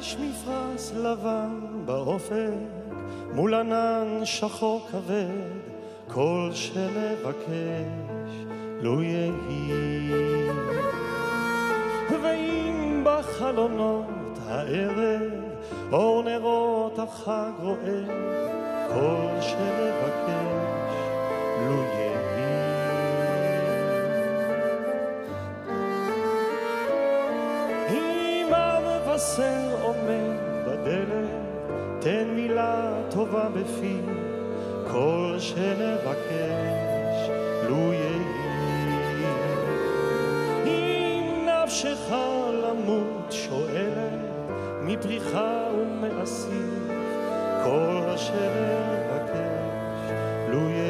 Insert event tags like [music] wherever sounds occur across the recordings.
יש מפרש לבן באופק, מול ענן שחור כבד, כל שנבקש לו יהי. ואם בחלונות הערב אור נרות החג רואה, כל שנבקש המבשר עומד בדלת, תן מילה טובה בפי, כל שנבקש לו יהי. אם נפשך למות שואלת, מפריחה ומאסיף, כל אשר נבקש לו יהי.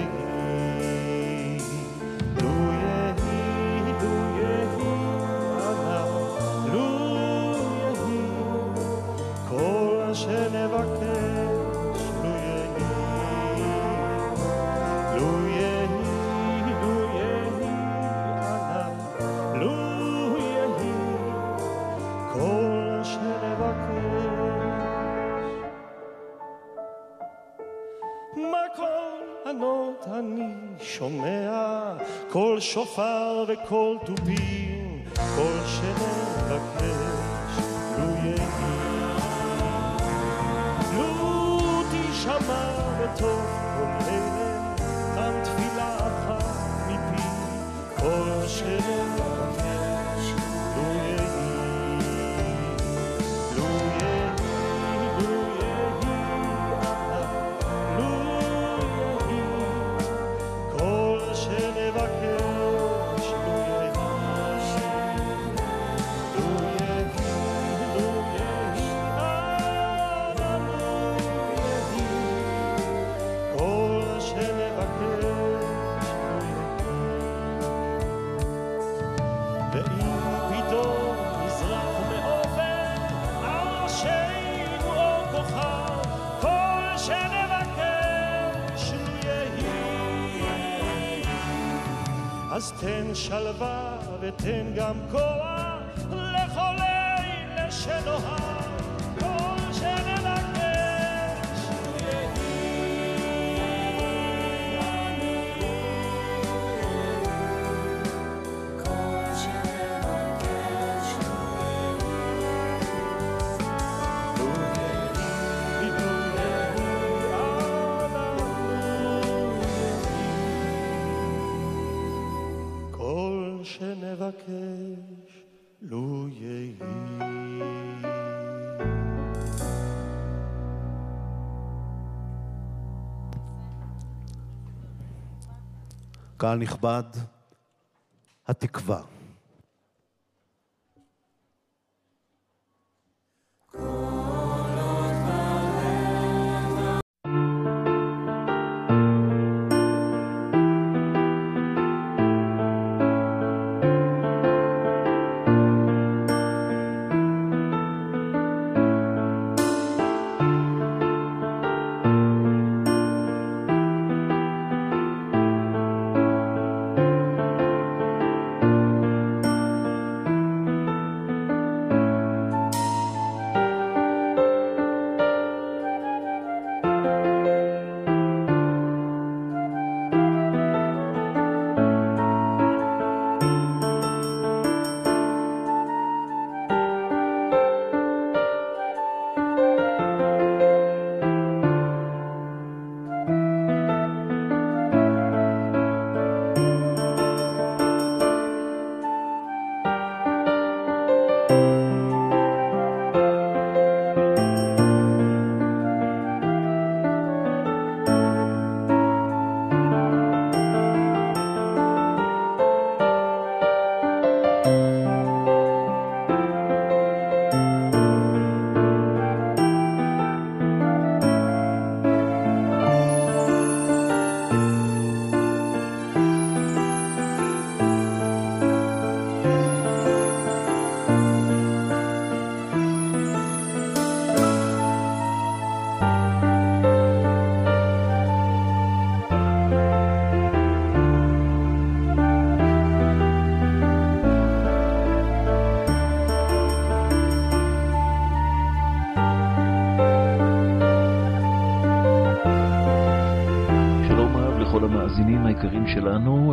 שופר וקול תופים, כל שנבקש, לו יהי. לו תשמע בתוך שלווה ותן גם כוח שנבקש לו יהי. קהל נכבד, התקווה.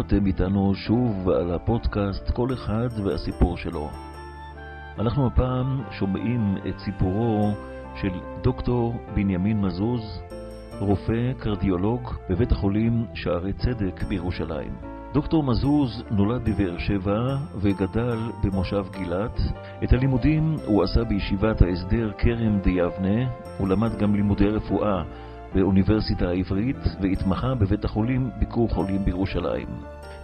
שלנו, אתם איתנו שוב על הפודקאסט כל אחד והסיפור שלו. אנחנו הפעם שומעים את סיפורו של דוקטור בנימין מזוז, רופא קרדיולוג בבית החולים שערי צדק בירושלים. דוקטור מזוז נולד בבאר שבע וגדל במושב גילת. את הלימודים הוא עשה בישיבת ההסדר כרם דיבנה, הוא למד גם לימודי רפואה באוניברסיטה העברית והתמחה בבית החולים ביקור חולים בירושלים.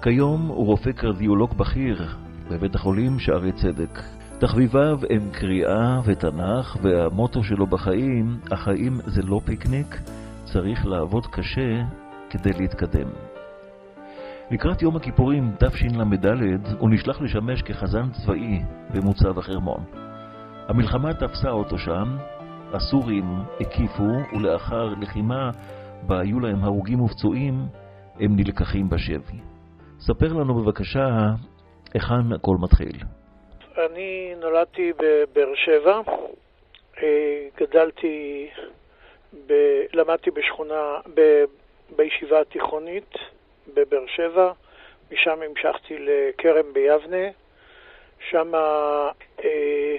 כיום הוא רופא קרדיולוג בכיר בבית החולים שערי צדק. תחביביו הם קריאה ותנ"ך, והמוטו שלו בחיים, החיים זה לא פיקניק, צריך לעבוד קשה כדי להתקדם. לקראת יום הכיפורים תשל"ד הוא נשלח לשמש כחזן צבאי במוצב החרמון. המלחמה תפסה אותו שם, הסורים הקיפו, ולאחר לחימה בה היו להם הרוגים ופצועים, הם נלקחים בשבי. ספר לנו בבקשה היכן הכל מתחיל. אני נולדתי בבאר שבע, אה, גדלתי, ב, למדתי בשכונה, ב, בישיבה התיכונית בבאר שבע, משם המשכתי לכרם ביבנה, שם אה,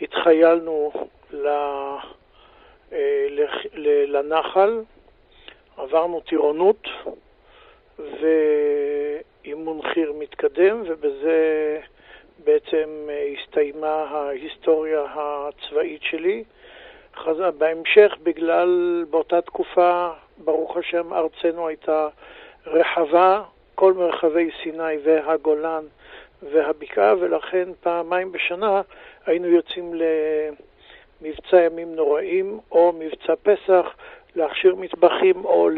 התחיילנו לנחל, עברנו טירונות ואימון חי"ר מתקדם, ובזה בעצם אה, הסתיימה ההיסטוריה הצבאית שלי. בהמשך, בגלל באותה תקופה, ברוך השם, ארצנו הייתה רחבה, כל מרחבי סיני והגולן והבקעה, ולכן פעמיים בשנה היינו יוצאים למבצע ימים נוראים או מבצע פסח, להכשיר מטבחים או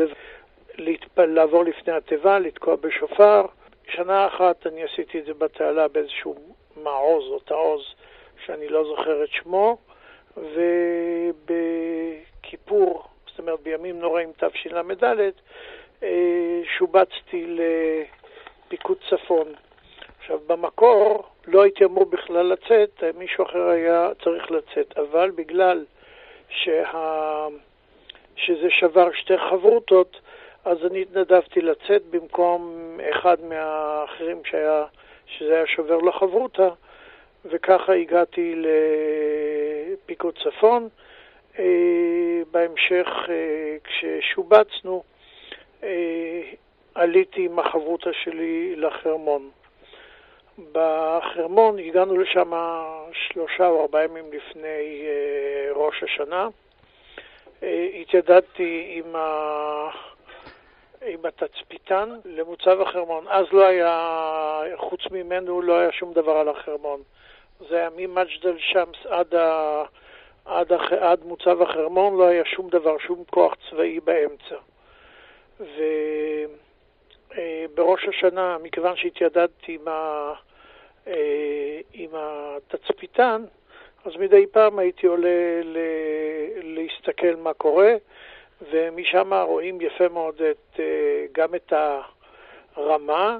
לעבור לפני התיבה, לתקוע בשופר. שנה אחת אני עשיתי את זה בתעלה באיזשהו מעוז או תעוז שאני לא זוכר את שמו, ובכיפור, זאת אומרת בימים נוראים תשל"ד, אה, שובצתי לפיקוד צפון. עכשיו, במקור לא הייתי אמור בכלל לצאת, מישהו אחר היה צריך לצאת, אבל בגלל שה... שזה שבר שתי חברותות, אז אני התנדבתי לצאת במקום אחד מהאחרים שהיה, שזה היה שובר לחברותה, וככה הגעתי לפיקוד צפון. אה, בהמשך, אה, כששובצנו, אה, עליתי עם החברותה שלי לחרמון. בחרמון הגענו לשם שלושה או ארבעה ימים לפני ראש השנה. התיידדתי עם ה... עם התצפיתן למוצב החרמון. אז לא היה, חוץ ממנו לא היה שום דבר על החרמון. זה היה ממג'דל שמס עד, ה, עד, הח, עד מוצב החרמון, לא היה שום דבר, שום כוח צבאי באמצע. ובראש אה, השנה, מכיוון שהתיידדתי עם, ה, אה, עם התצפיתן, אז מדי פעם הייתי עולה ל, להסתכל מה קורה. ומשם רואים יפה מאוד את, אה, גם את הרמה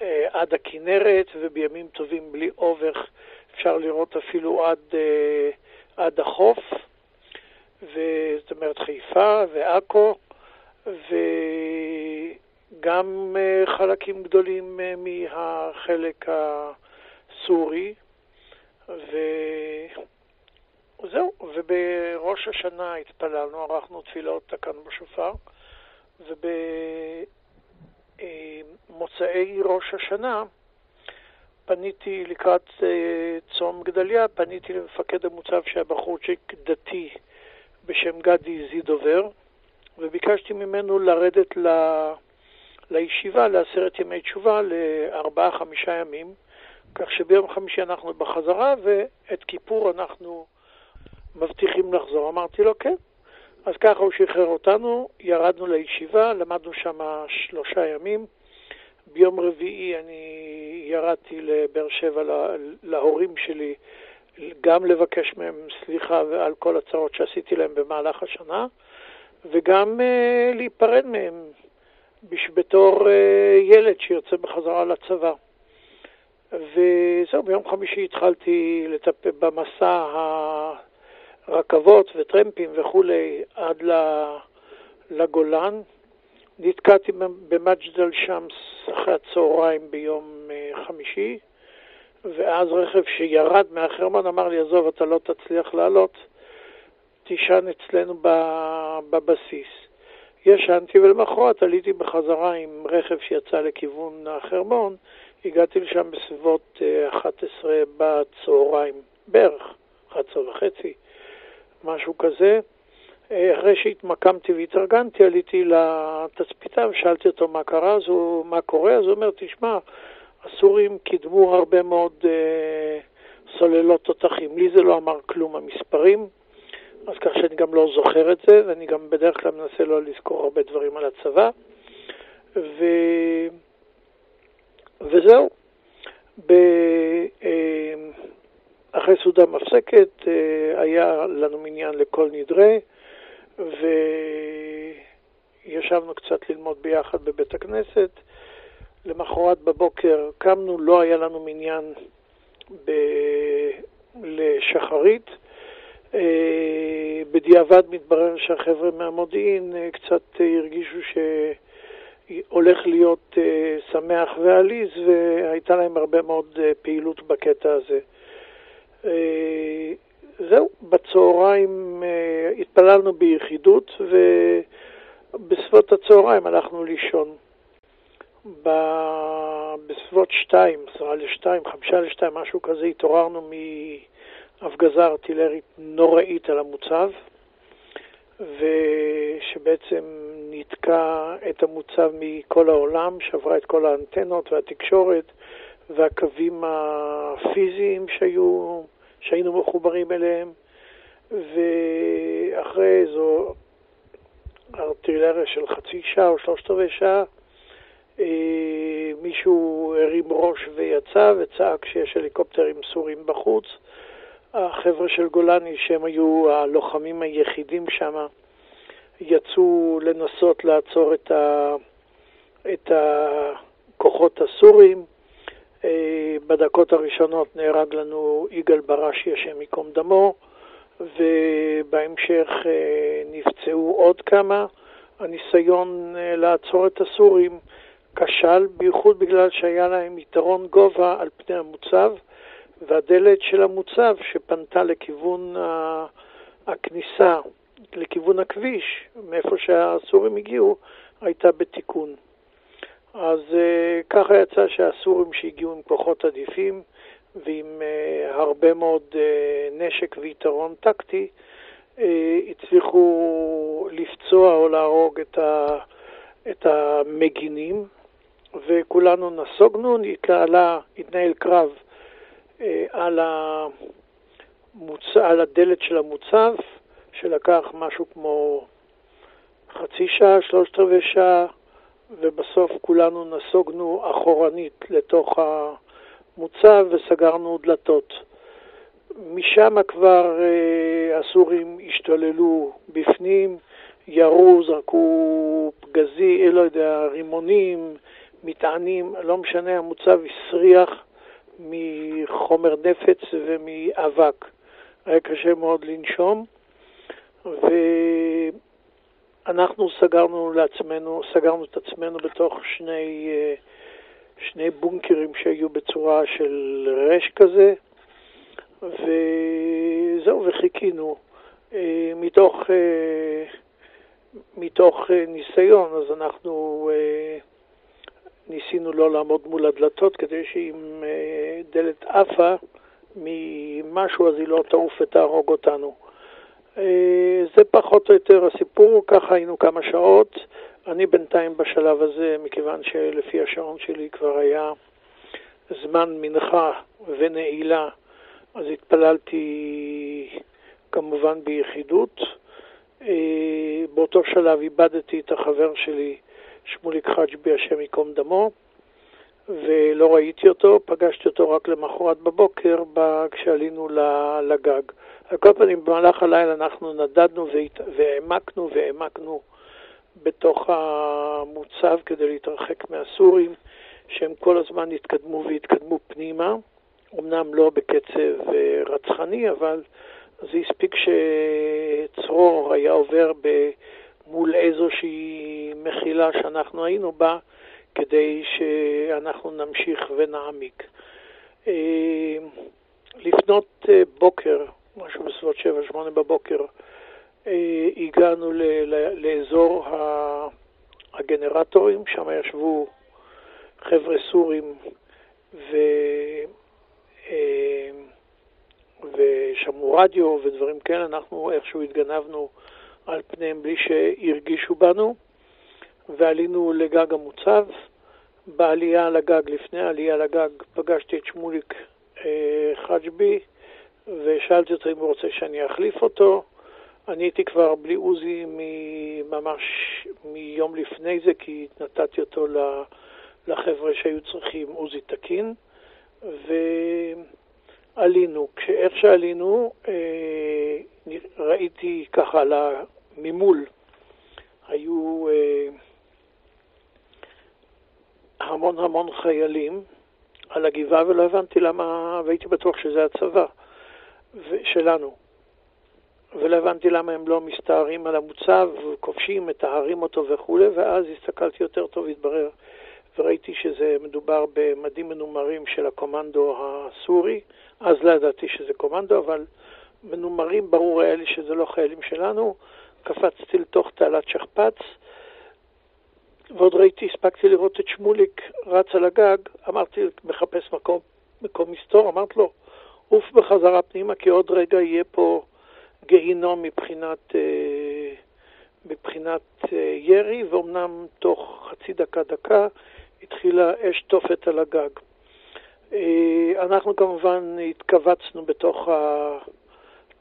אה, עד הכנרת, ובימים טובים בלי אובך אפשר לראות אפילו עד, אה, עד החוף, זאת אומרת חיפה ועכו, וגם חלקים גדולים מהחלק הסורי. ו... זהו, ובראש השנה התפללנו, ערכנו תפילות, תקענו בשופר, ובמוצאי ראש השנה פניתי לקראת אה, צום גדליה, פניתי למפקד המוצב שהיה בחורצ'יק דתי בשם גדי זידובר, וביקשתי ממנו לרדת ל... לישיבה לעשרת ימי תשובה לארבעה-חמישה ימים, כך שביום חמישי אנחנו בחזרה ואת כיפור אנחנו מבטיחים לחזור. אמרתי לו, כן. אז ככה הוא שחרר אותנו, ירדנו לישיבה, למדנו שם שלושה ימים. ביום רביעי אני ירדתי לבאר שבע להורים שלי, גם לבקש מהם סליחה על כל הצרות שעשיתי להם במהלך השנה, וגם uh, להיפרד מהם בתור uh, ילד שיוצא בחזרה לצבא. וזהו, ביום חמישי התחלתי לטפל במסע רכבות וטרמפים וכולי עד לגולן, נתקעתי במג'דל שמס אחרי הצהריים ביום אה, חמישי, ואז רכב שירד מהחרמון אמר לי, עזוב, אתה לא תצליח לעלות, תישן אצלנו בבסיס. ישנתי ולמחרת עליתי בחזרה עם רכב שיצא לכיוון החרמון, הגעתי לשם בסביבות 11 אה, בצהריים, בערך 11 וחצי, משהו כזה. אה, אחרי שהתמקמתי והתארגנתי, עליתי לתצפיתה ושאלתי אותו מה קרה, אז הוא, מה קורה, אז הוא אומר, תשמע, הסורים קידמו הרבה מאוד אה, סוללות תותחים. לי זה לא אמר כלום, המספרים, אז כך שאני גם לא זוכר את זה, ואני גם בדרך כלל מנסה לא לזכור הרבה דברים על הצבא. ו... וזהו. ב... אה, אחרי סעודה מפסקת אה, היה לנו מניין לכל נדרי. וישבנו קצת ללמוד ביחד בבית הכנסת. למחרת בבוקר קמנו, לא היה לנו מניין ב... לשחרית. אה, בדיעבד מתברר שהחבר'ה מהמודיעין אה, קצת הרגישו שהולך להיות אה, שמח ועליז, והייתה להם הרבה מאוד פעילות בקטע הזה. זהו, בצהריים התפללנו ביחידות, ובסביבות הצהריים הלכנו לישון. ב... בסביבות שתיים, עשרה לשתיים, חמישה לשתיים, משהו כזה, התעוררנו מהפגזה ארטילרית נוראית על המוצב, ושבעצם ניתקה את המוצב מכל העולם, שברה את כל האנטנות והתקשורת והקווים הפיזיים שהיו שהיינו מחוברים אליהם, ואחרי איזו ארטילריה של חצי שעה או שלושת רבעי שעה, אה, מישהו הרים ראש ויצא וצעק שיש הליקופטרים סורים בחוץ. החבר'ה של גולני, שהם היו הלוחמים היחידים שם, יצאו לנסות לעצור את, ה... את הכוחות הסורים. אה, בדקות הראשונות נהרג לנו יגאל בראשי, השם ייקום דמו, ובהמשך אה, נפצעו עוד כמה. הניסיון אה, לעצור את הסורים כשל, בייחוד בגלל שהיה להם יתרון גובה על פני המוצב, והדלת של המוצב שפנתה לכיוון הכניסה, לכיוון הכביש, מאיפה שהסורים הגיעו, הייתה בתיקון. אז uh, ככה יצא שהסורים שהגיעו עם כוחות עדיפים ועם uh, הרבה מאוד uh, נשק ויתרון טקטי, הצליחו לפצוע או להרוג את, ה, את המגינים, וכולנו נסוגנו, התנהלה, התנהל קרב על, המוצ... על הדלת של המוצב, שלקח משהו כמו חצי שעה, שלושת רבעי שעה. ובסוף כולנו נסוגנו אחורנית לתוך המוצב וסגרנו דלתות. משם כבר אה, הסורים השתוללו בפנים, ירו, זרקו פגזי, אה, לא יודע, רימונים, מטענים, לא משנה, המוצב הסריח מחומר נפץ ומאבק. היה קשה מאוד לנשום, ו... אנחנו סגרנו לעצמנו, סגרנו את עצמנו בתוך שני, אה, שני בונקרים שהיו בצורה של רש כזה, וזהו, וחיכינו. אה, מתוך, אה, מתוך ניסיון, אז אנחנו ניסינו לא לעמוד מול הדלתות, כדי שאם דלת עפה ממשהו, אז היא לא תעוף ותהרוג אותנו. אה, זה פחות או יותר הסיפור, ככה היינו כמה שעות. אני בינתיים בשלב הזה, מכיוון שלפי השעון שלי כבר היה זמן מנחה ונעילה, אז התפללתי כמובן ביחידות. אה, באותו שלב איבדתי את החבר שלי, שמוליק חג'בי, השם ייקום דמו, ולא ראיתי אותו, פגשתי אותו רק למחרת בבוקר כשעלינו לגג. על כל פנים, במהלך הלילה אנחנו נדדנו והעמקנו והעמקנו בתוך המוצב כדי להתרחק מהסורים, שהם כל הזמן התקדמו והתקדמו פנימה, אמנם לא בקצב אה, רצחני, אבל זה הספיק שצרור היה עובר מול איזושהי מחילה שאנחנו היינו בה, כדי שאנחנו נמשיך ונעמיק. אה, לפנות אה, בוקר, משהו בסביבות 7-8 בבוקר, אה, הגענו לאזור הגנרטורים, שם ישבו חבר'ה סורים ו... ושמעו רדיו ודברים כאלה, אנחנו איכשהו התגנבנו על פניהם בלי שהרגישו בנו, ועלינו לגג המוצב. בעלייה לגג, לפני העלייה לגג, פגשתי את שמוליק אה, חג'בי, ושאלתי אותו אם הוא רוצה שאני אחליף אותו. אני הייתי כבר בלי עוזי ממש מיום לפני זה, כי נתתי אותו לחבר'ה שהיו צריכים עוזי תקין, ועלינו. כשאיך שעלינו, אה, ראיתי ככה ממול, היו אה, המון המון חיילים על הגבעה, ולא הבנתי למה, והייתי בטוח שזה הצבא שלנו. ולא הבנתי למה הם לא מסתערים על המוצב, כובשים, מטהרים אותו וכולי, ואז הסתכלתי יותר טוב, התברר, וראיתי שזה מדובר במדים מנומרים של הקומנדו הסורי. אז לא ידעתי שזה קומנדו, אבל מנומרים, ברור היה לי שזה לא חיילים שלנו. קפצתי לתוך תעלת שכפ"ץ, ועוד ראיתי, הספקתי לראות את שמוליק רץ על הגג, אמרתי, מחפש מקום, מקום מסתור, אמרתי לו, עוף בחזרה פנימה, כי עוד רגע יהיה פה גיהינום מבחינת, אה, מבחינת אה, ירי, ואומנם תוך חצי דקה-דקה התחילה אש תופת על הגג. אה, אנחנו כמובן התכווצנו בתוך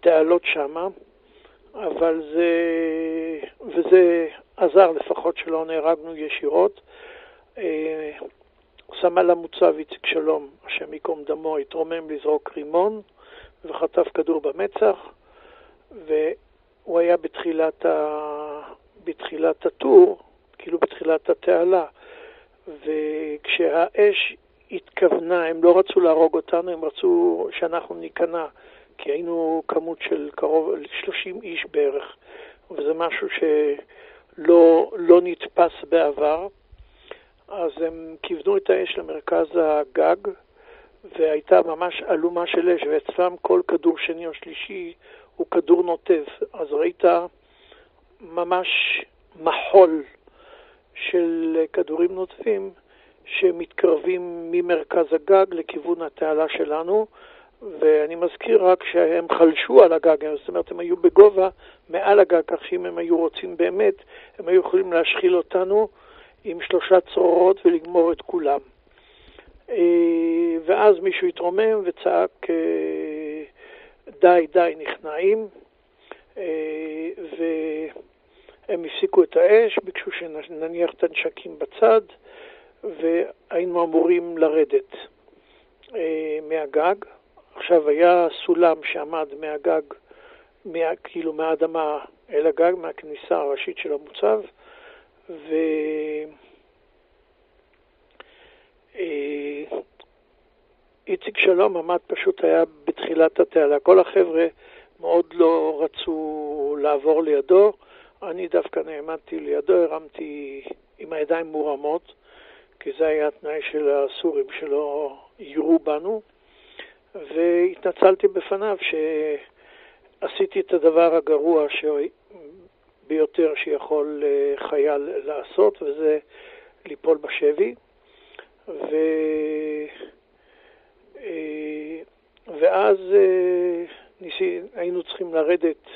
התעלות שמה, אבל זה, וזה עזר לפחות שלא נהרגנו ישירות. סמל המוצב איציק שלום, השם ייקום דמו, התרומם לזרוק רימון וחטף כדור במצח. והוא היה בתחילת, ה... בתחילת הטור, כאילו בתחילת התעלה, וכשהאש התכוונה, הם לא רצו להרוג אותנו, הם רצו שאנחנו ניכנע, כי היינו כמות של קרוב ל-30 איש בערך, וזה משהו שלא לא נתפס בעבר. אז הם כיוונו את האש למרכז הגג, והייתה ממש אלומה של אש, ואצלם כל כדור שני או שלישי הוא כדור נוטב. אז ראית ממש מחול של כדורים נוטפים שמתקרבים ממרכז הגג לכיוון התעלה שלנו, ואני מזכיר רק שהם חלשו על הגג, זאת אומרת, הם היו בגובה מעל הגג, כך שאם הם היו רוצים באמת, הם היו יכולים להשחיל אותנו עם שלושה צרורות ולגמור את כולם. אה, ואז מישהו התרומם וצעק אה, די, די, נכנעים, אה, והם הפסיקו את האש, ביקשו שנניח את הנשקים בצד, והיינו אמורים לרדת מהגג. עכשיו היה סולם שעמד מהגג, מה, כאילו מהאדמה אל הגג, מהכניסה הראשית של המוצב, ו... איציק שלום עמד פשוט היה בתחילת התעלה. כל החבר'ה מאוד לא רצו לעבור לידו. אני דווקא נעמדתי לידו, הרמתי עם הידיים מורמות, כי זה היה התנאי של הסורים שלא יירו בנו, והתנצלתי בפניו שעשיתי את הדבר הגרוע ש... ביותר שיכול אה, חייל לעשות, וזה ליפול בשבי. ו... אה, ואז אה, ניסי, היינו צריכים לרדת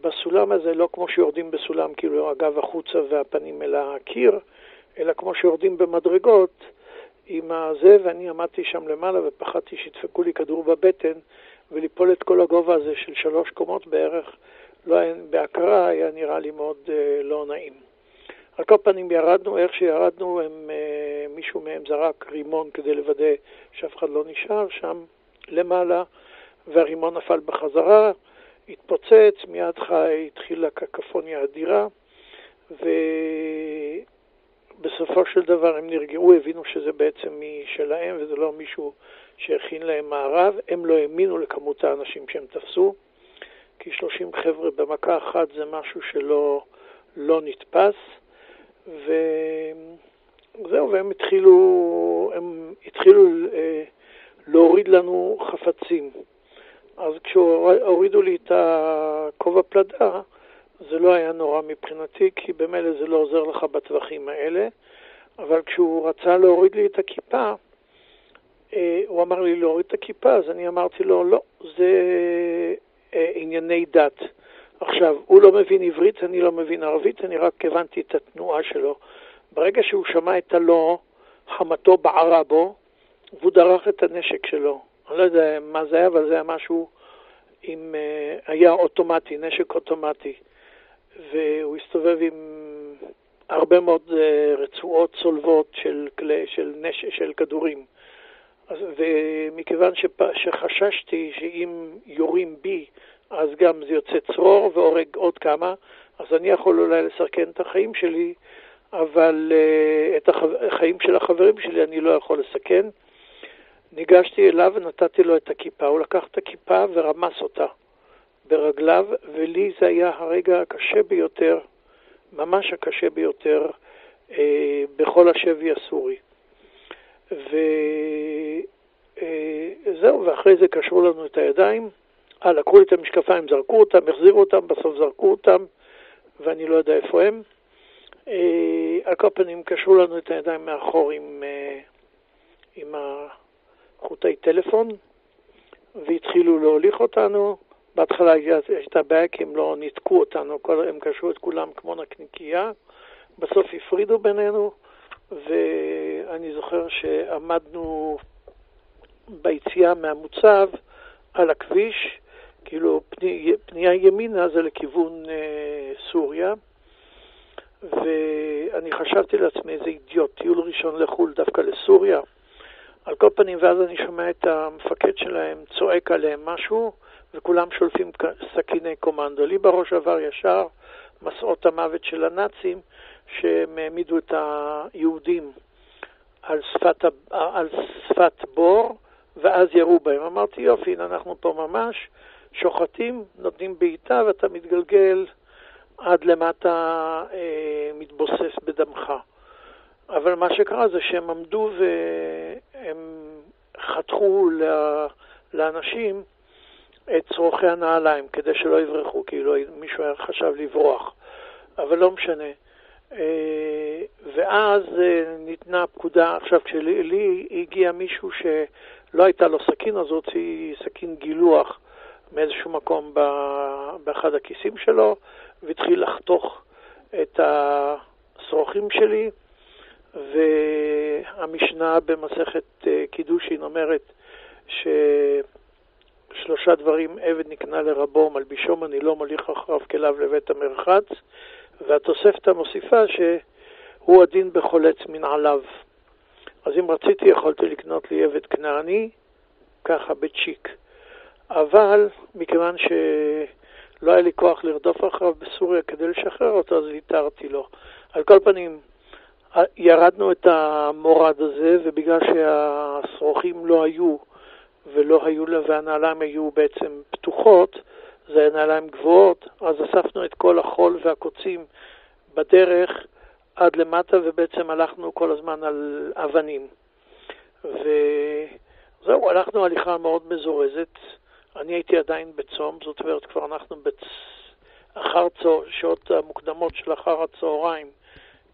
בסולם הזה, לא כמו שיורדים בסולם, כאילו הגב החוצה והפנים אל הקיר, אלא כמו שיורדים במדרגות עם הזה, ואני עמדתי שם למעלה ופחדתי שידפקו לי כדור בבטן וליפול את כל הגובה הזה של שלוש קומות בערך, לא היה, בהכרה היה נראה לי מאוד אה, לא נעים. על כל פנים ירדנו, איך שירדנו, הם, אה, מישהו מהם זרק רימון כדי לוודא שאף אחד לא נשאר שם למעלה, והרימון נפל בחזרה, התפוצץ, מיד חי התחילה קקפוניה אדירה, ובסופו של דבר הם נרגעו, הבינו שזה בעצם משלהם וזה לא מישהו שהכין להם מערב, הם לא האמינו לכמות האנשים שהם תפסו, כי 30 חבר'ה במכה אחת זה משהו שלא... לא נתפס, וזהו, והם התחילו, הם התחילו אה, להוריד לנו חפצים. אז כשהורידו לי את הכובע פלדה, זה לא היה נורא מבחינתי, כי במילא זה לא עוזר לך בטווחים האלה, אבל כשהוא רצה להוריד לי את הכיפה, אה, הוא אמר לי להוריד את הכיפה, אז אני אמרתי לו, לא, זה אה, ענייני דת. עכשיו, הוא לא מבין עברית, אני לא מבין ערבית, אני רק הבנתי את התנועה שלו. ברגע שהוא שמע את הלא, חמתו בערה בו, והוא דרך את הנשק שלו. אני לא יודע מה זה היה, אבל זה היה משהו עם... אה, היה אוטומטי, נשק אוטומטי. והוא הסתובב עם הרבה מאוד רצועות צולבות של, כלי, של, נש, של כדורים. ומכיוון שפ... שחששתי שאם יורים בי, אז גם זה יוצא צרור והורג עוד כמה, אז אני יכול אולי לסרקן את החיים שלי, אבל uh, את החיים של החברים שלי אני לא יכול לסכן. ניגשתי אליו ונתתי לו את הכיפה. הוא לקח את הכיפה ורמס אותה ברגליו, ולי זה היה הרגע הקשה ביותר, ממש הקשה ביותר, uh, בכל השבי הסורי. וזהו, אה, ואחרי זה קשרו לנו את הידיים. אה, לקחו לי את המשקפיים, זרקו אותם, החזירו אותם, בסוף זרקו אותם, ואני לא יודע איפה הם. אה, על כל פנים, קשרו לנו את הידיים מאחור עם, אה, עם החוטי טלפון, והתחילו להוליך אותנו. בהתחלה הייתה בעיה כי הם לא ניתקו אותנו, הם קשרו את כולם כמו נקניקייה. בסוף הפרידו בינינו, ואני זוכר שעמדנו ביציאה מהמוצב על הכביש, כאילו פני, פנייה ימינה זה לכיוון אה, סוריה, ואני חשבתי לעצמי איזה אידיוט, טיול ראשון לחו"ל דווקא לסוריה. על כל פנים, ואז אני שומע את המפקד שלהם צועק עליהם משהו, וכולם שולפים סכיני קומנדו. לי בראש עבר ישר מסעות המוות של הנאצים, שהם העמידו את היהודים על שפת, על שפת בור, ואז ירו בהם. אמרתי, יופי, הנה אנחנו פה ממש שוחטים, נותנים בעיטה ואתה מתגלגל עד למטה, אה, מתבוסס בדמך. אבל מה שקרה זה שהם עמדו והם חתכו לאנשים את צורכי הנעליים, כדי שלא יברחו, כאילו מישהו היה חשב לברוח. אבל לא משנה. אה, ואז אה, ניתנה פקודה, עכשיו כשלי הגיע מישהו שלא הייתה לו סכין, אז הוציא סכין גילוח מאיזשהו מקום באחד הכיסים שלו, והתחיל לחתוך את השרוכים שלי, והמשנה במסכת אה, קידושין אומרת ששלושה דברים עבד נקנה לרבו, מלבישו מנילו מוליך אחריו כליו לבית המרחץ, והתוספתא מוסיפה שהוא הדין בחולץ מנעליו. אז אם רציתי, יכולתי לקנות לי עבד כנעני, ככה בצ'יק. אבל מכיוון שלא היה לי כוח לרדוף אחריו בסוריה כדי לשחרר אותו, אז ויתרתי לו. על כל פנים, ירדנו את המורד הזה, ובגלל שהשרוכים לא היו, ולא היו לה, והנעליים היו בעצם פתוחות, זה היה נעליים גבוהות, אז אספנו את כל החול והקוצים בדרך עד למטה, ובעצם הלכנו כל הזמן על אבנים. וזהו, הלכנו הליכה מאוד מזורזת. אני הייתי עדיין בצום, זאת אומרת, כבר אנחנו בצ... אחר צור, שעות המוקדמות של אחר הצהריים,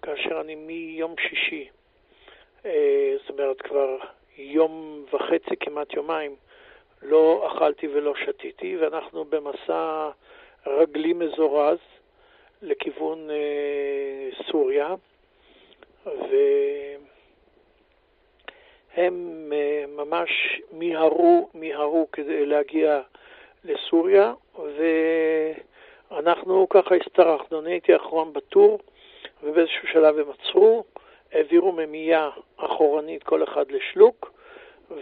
כאשר אני מיום שישי, אה, זאת אומרת, כבר יום וחצי, כמעט יומיים, לא אכלתי ולא שתיתי, ואנחנו במסע רגלי מזורז לכיוון אה, סוריה, והם אה, ממש מיהרו, מיהרו כדי להגיע לסוריה, ואנחנו ככה הסתרחנו, אני הייתי האחרון בטור, ובאיזשהו שלב הם עצרו, העבירו ממייה אחורנית כל אחד לשלוק,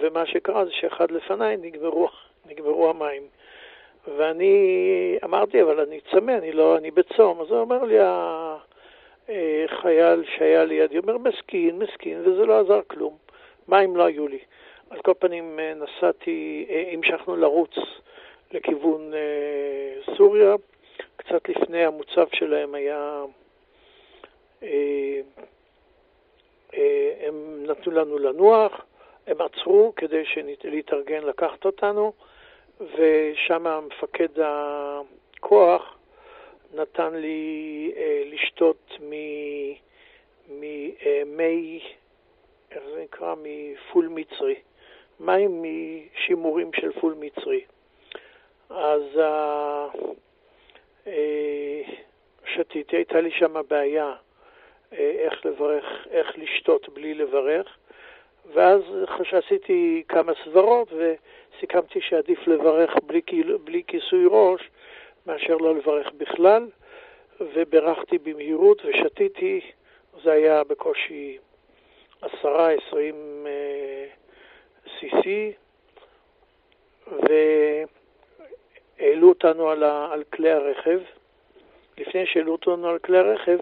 ומה שקרה זה שאחד לפניי נגמרו, נגמרו המים. ואני אמרתי, אבל אני צמא, אני לא, אני בצום. אז הוא אומר לי, החייל שהיה לידי, אומר, מסכין, מסכין, וזה לא עזר כלום. מים לא היו לי. על כל פנים נסעתי, המשכנו לרוץ לכיוון סוריה. קצת לפני המוצב שלהם היה אה, הם נתנו לנו לנוח, הם עצרו כדי להתארגן לקחת אותנו, ושם מפקד הכוח נתן לי לשתות ממי, איך זה נקרא? מפול מצרי. מים משימורים של פול מצרי. אז אה, שתיתי, הייתה לי שם בעיה אה, איך לברך, איך לשתות בלי לברך, ואז עשיתי כמה סברות וסיכמתי שעדיף לברך בלי, בלי כיסוי ראש מאשר לא לברך בכלל, וברכתי במהירות ושתיתי, זה היה בקושי עשרה, עשרים CC, והעלו אותנו על, ה, על כלי הרכב. לפני שהעלו אותנו על כלי הרכב,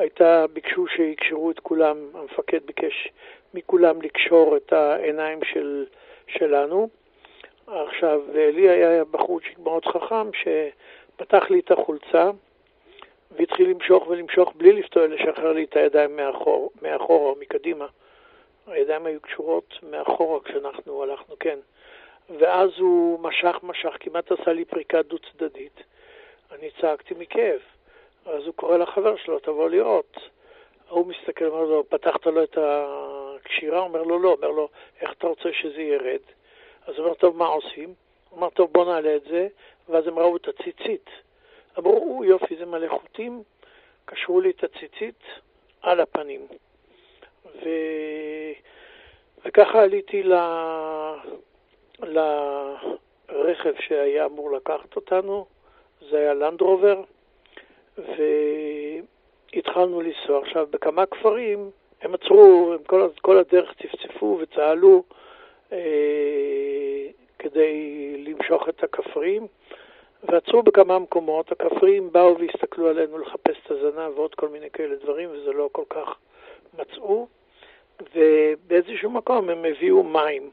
הייתה, ביקשו שיקשרו את כולם, המפקד ביקש מכולם לקשור את העיניים של, שלנו. עכשיו, לי היה בחורצ'יק מאוד חכם שפתח לי את החולצה והתחיל למשוך ולמשוך בלי לפתור, לשחרר לי את הידיים מאחור, מאחורה או מקדימה. הידיים היו קשורות מאחורה כשאנחנו הלכנו, כן. ואז הוא משך, משך, כמעט עשה לי פריקה דו-צדדית. אני צעקתי מכאב. אז הוא קורא לחבר שלו, תבוא לראות. הוא מסתכל, אומר לו, פתחת לו את הקשירה? הוא אומר לו, לא. אומר לו, איך אתה רוצה שזה ירד? אז הוא אומר, טוב, מה עושים? הוא אומר, טוב, בוא נעלה את זה. ואז הם ראו את הציצית. אמרו, יופי, זה מלא חוטים. קשרו לי את הציצית על הפנים. ו... וככה עליתי ל... לרכב שהיה אמור לקחת אותנו, זה היה לנדרובר, והתחלנו לנסוע. עכשיו, בכמה כפרים הם עצרו, הם כל, כל הדרך צפצפו וצהלו אה, כדי למשוך את הכפרים, ועצרו בכמה מקומות. הכפרים באו והסתכלו עלינו לחפש את הזנב ועוד כל מיני כאלה דברים, וזה לא כל כך מצאו. ובאיזשהו מקום הם הביאו מים.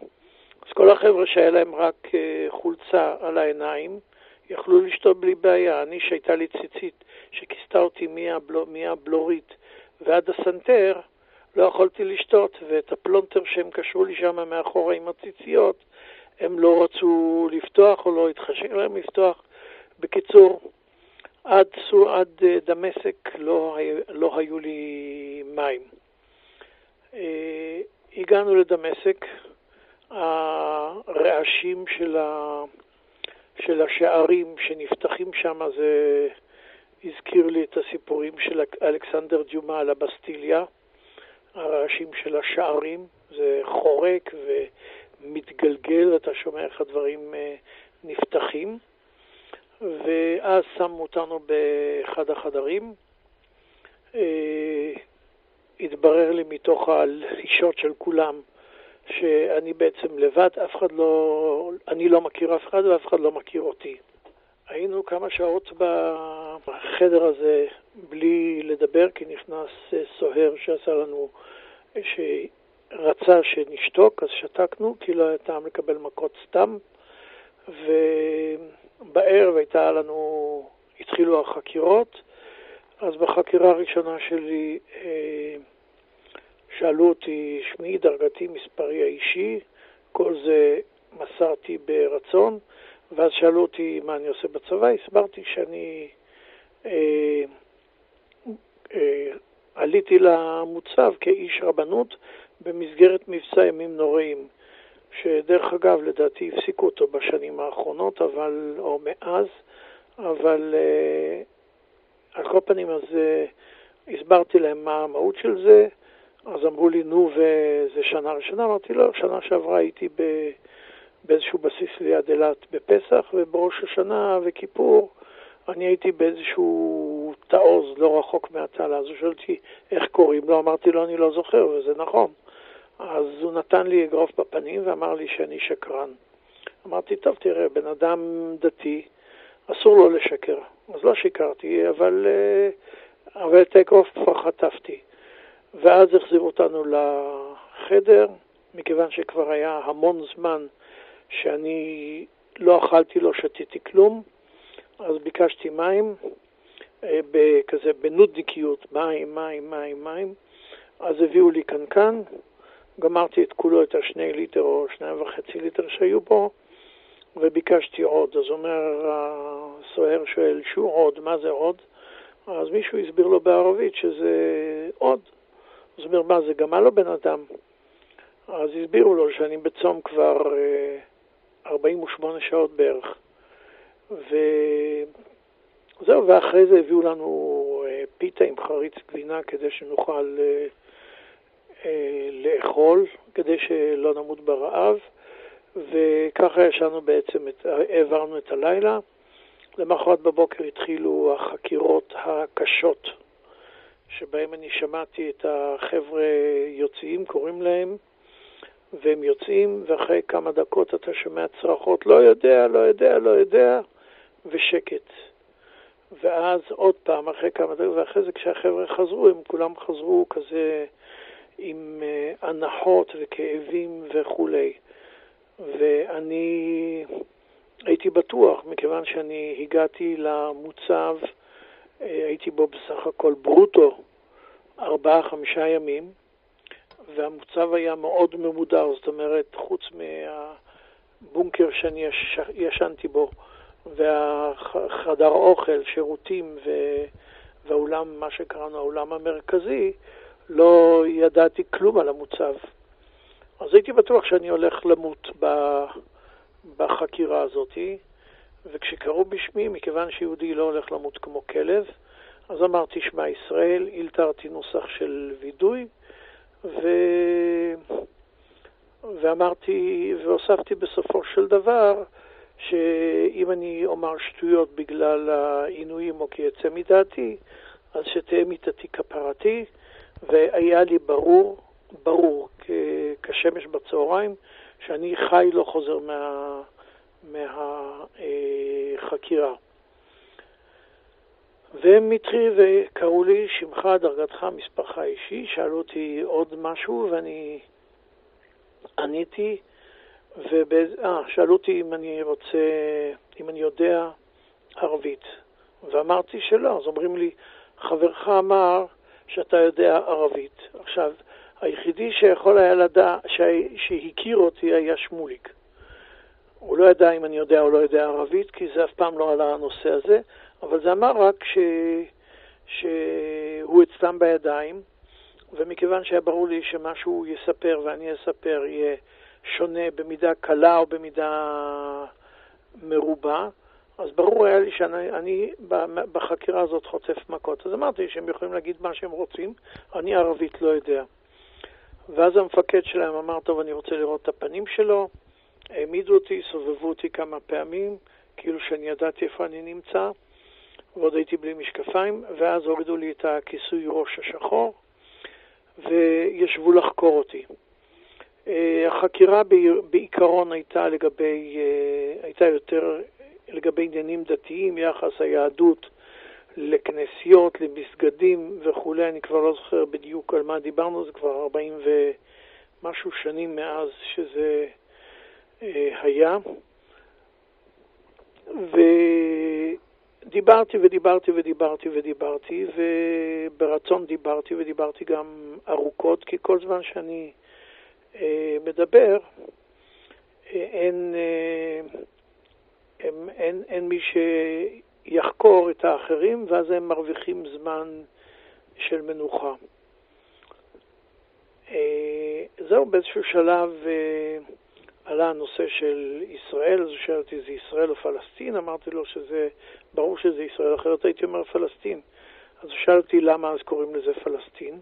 אז כל החבר'ה שהיה להם רק אה, חולצה על העיניים, יכלו לשתות בלי בעיה. אני, שהייתה לי ציצית שכיסתה אותי מהבלו, מהבלורית ועד הסנטר, לא יכולתי לשתות, ואת הפלונטר שהם קשרו לי שם מאחורה עם הציציות, הם לא רצו לפתוח או לא התחשק להם לפתוח. בקיצור, עד, עד אה, דמשק לא, לא היו לי מים. אה, הגענו לדמשק, הרעשים של, ה... של השערים שנפתחים שם, זה הזכיר לי את הסיפורים של אלכסנדר דיומה על הבסטיליה, הרעשים של השערים, זה חורק ומתגלגל, אתה שומע איך הדברים אה, נפתחים. ואז שמו אותנו באחד החדרים. אה, התברר לי מתוך הלחישות של כולם שאני בעצם לבד, אף אחד לא, אני לא מכיר אף אחד ואף אחד לא מכיר אותי. היינו כמה שעות בחדר הזה בלי לדבר, כי נכנס סוהר שעשה לנו, שרצה שנשתוק, אז שתקנו, כי לא היה טעם לקבל מכות סתם. ובערב הייתה לנו, התחילו החקירות, אז בחקירה הראשונה שלי אה, שאלו אותי שמי, דרגתי, מספרי האישי, כל זה מסרתי ברצון, ואז שאלו אותי מה אני עושה בצבא, הסברתי שאני אה, אה, עליתי למוצב כאיש רבנות במסגרת מבצע ימים נוראים, שדרך אגב לדעתי הפסיקו אותו בשנים האחרונות, אבל, או מאז, אבל אה, על כל פנים, אז uh, הסברתי להם מה המהות של זה, אז אמרו לי, נו, וזה שנה ראשונה? אמרתי, לא, שנה שעברה הייתי ב... באיזשהו בסיס ליד אילת בפסח, ובראש השנה וכיפור אני הייתי באיזשהו תעוז לא רחוק מהתעלה. אז הוא שואל אותי איך קוראים לו, אמרתי לו, אני לא זוכר, וזה נכון. אז הוא נתן לי אגרוף בפנים ואמר לי שאני שקרן. אמרתי, טוב, תראה, בן אדם דתי, אסור לו לשקר. אז לא שיקרתי, אבל, אה, אבל את האגרוף כבר חטפתי. ואז החזירו אותנו לחדר, מכיוון שכבר היה המון זמן שאני לא אכלתי, לא שתיתי כלום, אז ביקשתי מים, כזה בנודניקיות, מים, מים, מים, מים. אז הביאו לי קנקן, גמרתי את כולו, את השני ליטר או שניים וחצי ליטר שהיו בו, וביקשתי עוד. אז אומר הסוהר שואל, שהוא עוד, מה זה עוד? אז מישהו הסביר לו בערבית שזה עוד. אז הוא אומר, מה זה גמל או בן אדם? אז הסבירו לו שאני בצום כבר 48 שעות בערך. וזהו, ואחרי זה הביאו לנו אה, פיתה עם חריץ גבינה כדי שנוכל אה, אה, לאכול, כדי שלא נמות ברעב, וככה ישנו בעצם, את, העברנו את הלילה. למחרת בבוקר התחילו החקירות הקשות, שבהם אני שמעתי את החבר'ה יוצאים, קוראים להם, והם יוצאים, ואחרי כמה דקות אתה שומע צרחות, לא יודע, לא יודע, לא יודע, ושקט. ואז עוד פעם, אחרי כמה דקות, ואחרי זה כשהחבר'ה חזרו, הם כולם חזרו כזה עם אה, הנחות וכאבים וכולי. ואני הייתי בטוח, מכיוון שאני הגעתי למוצב, הייתי בו בסך הכל ברוטו ארבעה-חמישה ימים, והמוצב היה מאוד ממודר, זאת אומרת, חוץ מהבונקר שאני יש, ישנתי בו, והחדר אוכל, שירותים והאולם, מה שקראנו האולם המרכזי, לא ידעתי כלום על המוצב. אז הייתי בטוח שאני הולך למות בחקירה הזאת, וכשקראו בשמי, מכיוון שיהודי לא הולך למות כמו כלב, אז אמרתי שמע ישראל, הילתרתי נוסח של וידוי, ו... ואמרתי, והוספתי בסופו של דבר, שאם אני אומר שטויות בגלל העינויים או כי יצא מדעתי, אז שתהיה מיתתי כפרתי, והיה לי ברור, ברור, כשמש בצהריים, שאני חי לא חוזר מה, מהחקירה. והם התחילו וקראו לי, שמך, דרגתך, מספרך האישי, שאלו אותי עוד משהו ואני עניתי, ושאלו אותי אם אני רוצה, אם אני יודע ערבית, ואמרתי שלא, אז אומרים לי, חברך אמר שאתה יודע ערבית. עכשיו, היחידי שיכול היה לדעת, שהכיר אותי היה שמוליק. הוא לא ידע אם אני יודע או לא יודע ערבית, כי זה אף פעם לא עלה הנושא הזה, אבל זה אמר רק ש... שהוא אצלם בידיים, ומכיוון שהיה ברור לי שמה שהוא יספר ואני אספר יהיה שונה במידה קלה או במידה מרובה, אז ברור היה לי שאני בחקירה הזאת חוטף מכות. אז אמרתי שהם יכולים להגיד מה שהם רוצים, אני ערבית לא יודע. ואז המפקד שלהם אמר, טוב, אני רוצה לראות את הפנים שלו. העמידו אותי, סובבו אותי כמה פעמים, כאילו שאני ידעתי איפה אני נמצא, ועוד הייתי בלי משקפיים, ואז הורידו לי את הכיסוי ראש השחור, וישבו לחקור אותי. אה, החקירה בעיקרון הייתה לגבי, אה, הייתה יותר לגבי עניינים דתיים, יחס היהדות לכנסיות, למסגדים וכולי, אני כבר לא זוכר בדיוק על מה דיברנו, זה כבר 40 ומשהו שנים מאז שזה היה. ודיברתי ודיברתי ודיברתי ודיברתי, וברצון דיברתי ודיברתי גם ארוכות, כי כל זמן שאני אה, מדבר, אה, אין, אין, אין, אין מי שיחקור את האחרים, ואז הם מרוויחים זמן של מנוחה. זהו, באיזשהו שלב עלה הנושא של ישראל, אז הוא שאל אותי, זה ישראל או פלסטין? אמרתי לו שזה, ברור שזה ישראל, אחרת הייתי אומר פלסטין. אז הוא שאל אותי למה אז קוראים לזה פלסטין.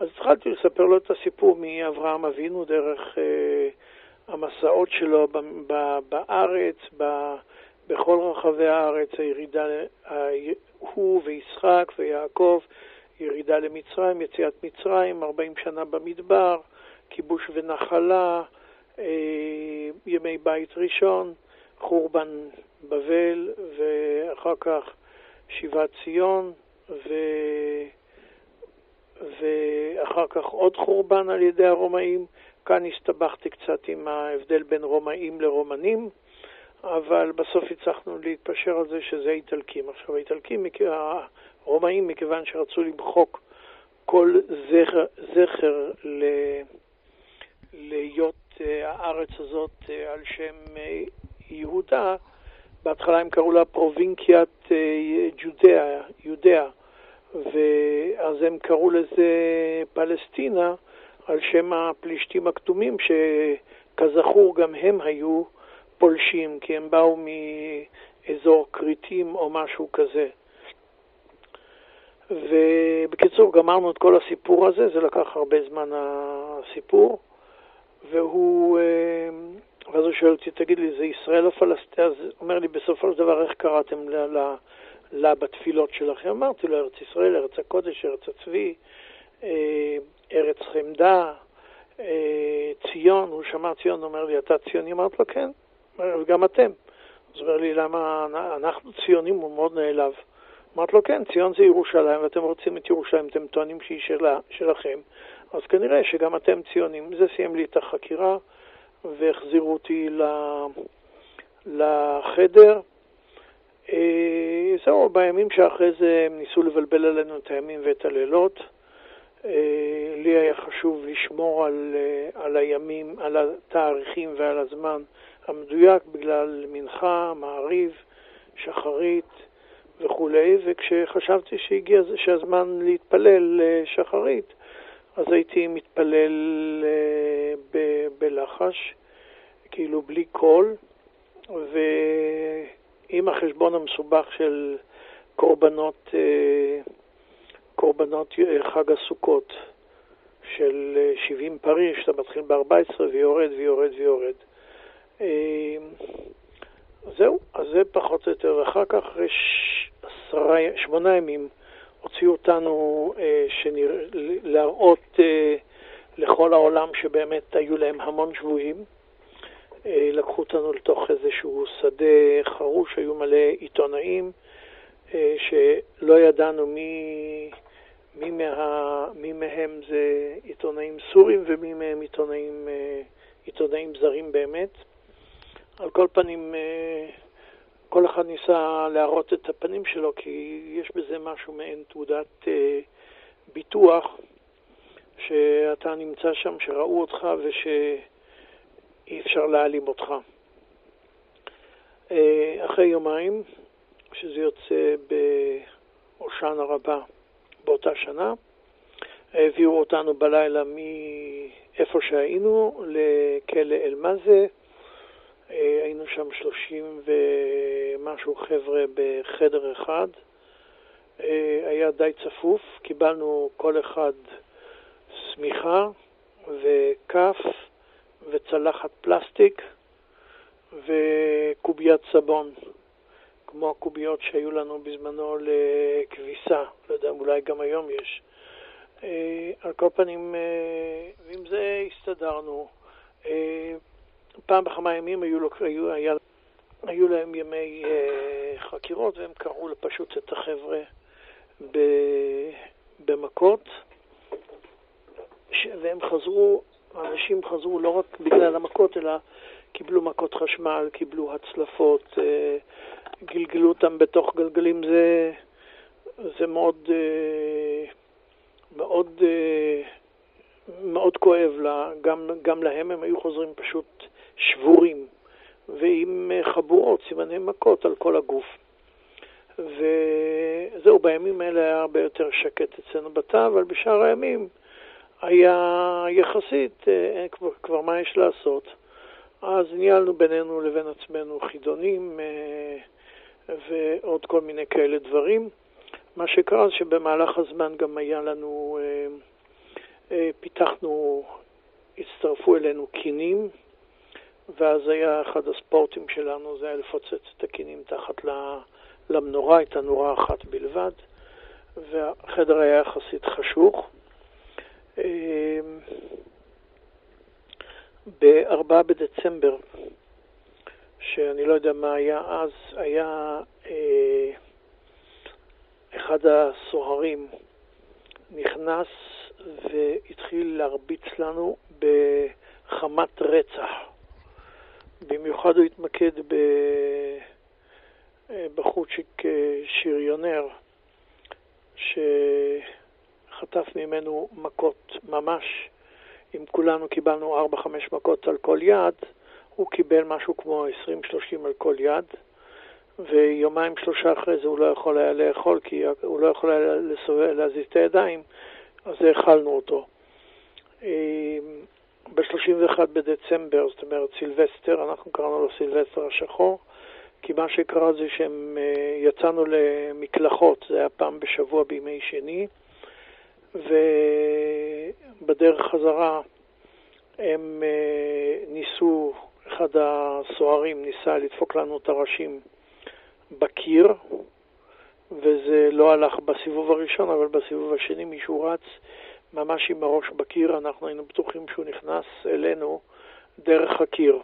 אז התחלתי לספר לו את הסיפור מאברהם אבינו דרך אה, המסעות שלו ב, ב, בארץ, ב, בכל רחבי הארץ, הירידה, ה, הוא ויצחק ויעקב, ירידה למצרים, יציאת מצרים, 40 שנה במדבר, כיבוש ונחלה, ימי בית ראשון, חורבן בבל, ואחר כך שיבת ציון, ו... ואחר כך עוד חורבן על ידי הרומאים. כאן הסתבכתי קצת עם ההבדל בין רומאים לרומנים, אבל בסוף הצלחנו להתפשר על זה שזה האיטלקים. עכשיו, האיטלקים, הרומאים, מכיוון שרצו למחוק כל זכר, זכר ל, להיות אה, הארץ הזאת אה, על שם אה, יהודה, בהתחלה הם קראו לה פרובינקיית ג'ודאה, יודאה, ואז הם קראו לזה פלסטינה על שם הפלישתים הכתומים, שכזכור גם הם היו פולשים, כי הם באו מאזור כריתים או משהו כזה. ובקיצור, גמרנו את כל הסיפור הזה, זה לקח הרבה זמן הסיפור, והוא, אה, ואז הוא שואל אותי, תגיד לי, זה ישראל או פלסטין? אז הוא אומר לי, בסופו של דבר, איך קראתם לה, לה בתפילות שלכם? אמרתי לו, ארץ ישראל, ארץ הקודש, ארץ הצבי, אה, ארץ חמדה, אה, ציון, הוא שמע ציון, אומר לי, אתה ציוני? אמרתי לו, כן, וגם אתם. אז הוא אומר לי, למה אנחנו ציונים? הוא מאוד נעלב. אמרתי לו, כן, ציון זה ירושלים, ואתם רוצים את ירושלים, אתם טוענים שהיא שלה, שלכם, אז כנראה שגם אתם ציונים. זה סיים לי את החקירה, והחזירו אותי לחדר. אה, זהו, בימים שאחרי זה הם ניסו לבלבל עלינו את הימים ואת הלילות. אה, לי היה חשוב לשמור על, אה, על הימים, על התאריכים ועל הזמן המדויק בגלל מנחה, מעריב, שחרית, וכולי, וכשחשבתי שהגיע שהזמן להתפלל שחרית, אז הייתי מתפלל אה, ב- בלחש, כאילו בלי קול, ועם החשבון המסובך של קורבנות, אה, קורבנות חג הסוכות של 70 פרי, שאתה מתחיל ב-14 ויורד ויורד ויורד. אה, זהו, אז זה פחות או יותר, ואחר כך אחרי עשרה, שמונה ימים הוציאו אותנו אה, שנרא, להראות אה, לכל העולם שבאמת היו להם המון שבויים. אה, לקחו אותנו לתוך איזשהו שדה חרוש, היו מלא עיתונאים אה, שלא ידענו מי, מי, מה, מי מהם זה עיתונאים סורים ומי מהם עיתונאים, אה, עיתונאים זרים באמת. על כל פנים, אה, כל אחד ניסה להראות את הפנים שלו, כי יש בזה משהו מעין תעודת אה, ביטוח, שאתה נמצא שם, שראו אותך ושאי אפשר להעלים אותך. אה, אחרי יומיים, כשזה יוצא בהושענא רבה באותה שנה, העבירו אותנו בלילה מאיפה שהיינו לכלא אל-מזה, היינו שם שלושים ומשהו חבר'ה בחדר אחד. אה, היה די צפוף, קיבלנו כל אחד שמיכה וכף וצלחת פלסטיק וקוביית סבון, כמו הקוביות שהיו לנו בזמנו לכביסה, לא יודע, אולי גם היום יש. אה, על כל פנים, עם זה הסתדרנו. פעם בכמה ימים היו, היו, היה, היו להם ימי אה, חקירות והם קראו פשוט את החבר'ה ב, במכות, ש, והם חזרו, האנשים חזרו לא רק בגלל המכות, אלא קיבלו מכות חשמל, קיבלו הצלפות, אה, גלגלו אותם בתוך גלגלים, זה, זה מאוד, אה, מאוד, אה, מאוד כואב לה, גם, גם להם, הם היו חוזרים פשוט שבורים ועם אה, חבורות, סימני מכות על כל הגוף. וזהו, בימים האלה היה הרבה יותר שקט אצלנו בתא, אבל בשאר הימים היה יחסית, אה, כבר, כבר מה יש לעשות. אז ניהלנו בינינו לבין עצמנו חידונים אה, ועוד כל מיני כאלה דברים. מה שקרה זה שבמהלך הזמן גם היה לנו, פיתחנו, הצטרפו אלינו קינים, ואז היה אחד הספורטים שלנו, זה היה לפוצץ את הכינים תחת למנורה, הייתה נורה אחת בלבד, והחדר היה יחסית חשוך. אמ, ב-4 בדצמבר, שאני לא יודע מה היה אז, היה אה, אחד הסוהרים נכנס והתחיל להרביץ לנו בחמת רצח. במיוחד הוא התמקד בחורצ'יק שריונר, שחטף ממנו מכות ממש. אם כולנו קיבלנו 4-5 מכות על כל יד, הוא קיבל משהו כמו 20-30 על כל יד, ויומיים שלושה אחרי זה הוא לא יכול היה לאכול, כי הוא לא יכול היה לסובב, להזיז את הידיים, אז האכלנו אותו. ב-31 בדצמבר, זאת אומרת סילבסטר, אנחנו קראנו לו סילבסטר השחור, כי מה שקרה זה שיצאנו אה, למקלחות, זה היה פעם בשבוע בימי שני, ובדרך חזרה הם אה, ניסו, אחד הסוהרים ניסה לדפוק לנו את הראשים בקיר, וזה לא הלך בסיבוב הראשון, אבל בסיבוב השני מישהו רץ ממש עם הראש בקיר, אנחנו היינו בטוחים שהוא נכנס אלינו דרך הקיר.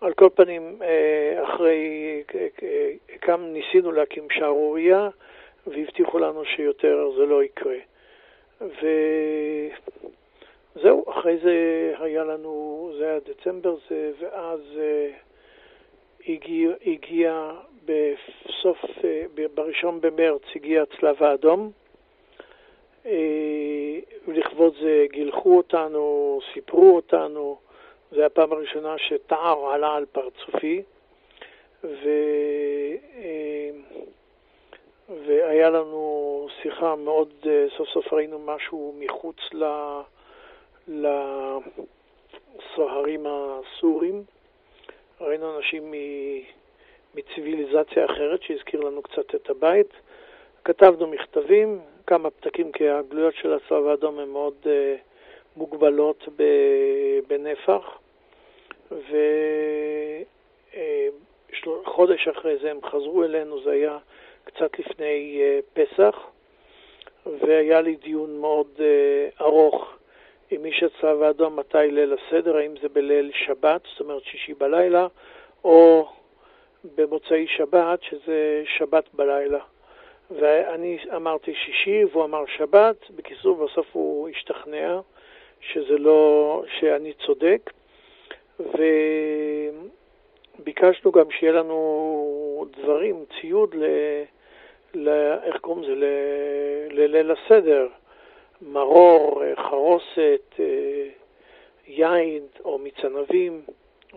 על כל פנים, אה, אחרי, קם, ניסינו להקים שערורייה, והבטיחו לנו שיותר זה לא יקרה. וזהו, אחרי זה היה לנו, זה היה דצמבר זה, ואז אה, הגיע, הגיע בסוף, אה, בראשון במרץ הגיע הצלב האדום. ולכבוד זה גילחו אותנו, סיפרו אותנו. זו הפעם הראשונה שתער עלה על פרצופי, ו... אה, והיה לנו שיחה מאוד, אה, סוף סוף ראינו משהו מחוץ ל... לסוהרים הסורים. ראינו אנשים מ... מציוויליזציה אחרת שהזכיר לנו קצת את הבית. כתבנו מכתבים, כמה פתקים, כי הגלויות של הצלב האדום הן מאוד uh, מוגבלות בנפח, וחודש אחרי זה הם חזרו אלינו, זה היה קצת לפני uh, פסח, והיה לי דיון מאוד uh, ארוך עם איש הצלב האדום מתי ליל הסדר, האם זה בליל שבת, זאת אומרת שישי בלילה, או במוצאי שבת, שזה שבת בלילה. ואני אמרתי שישי והוא אמר שבת, בקיצור בסוף הוא השתכנע שזה לא, שאני צודק, וביקשנו גם שיהיה לנו דברים, ציוד ל... ל... איך קוראים לזה? לליל הסדר, מרור, חרוסת, יין או מצנבים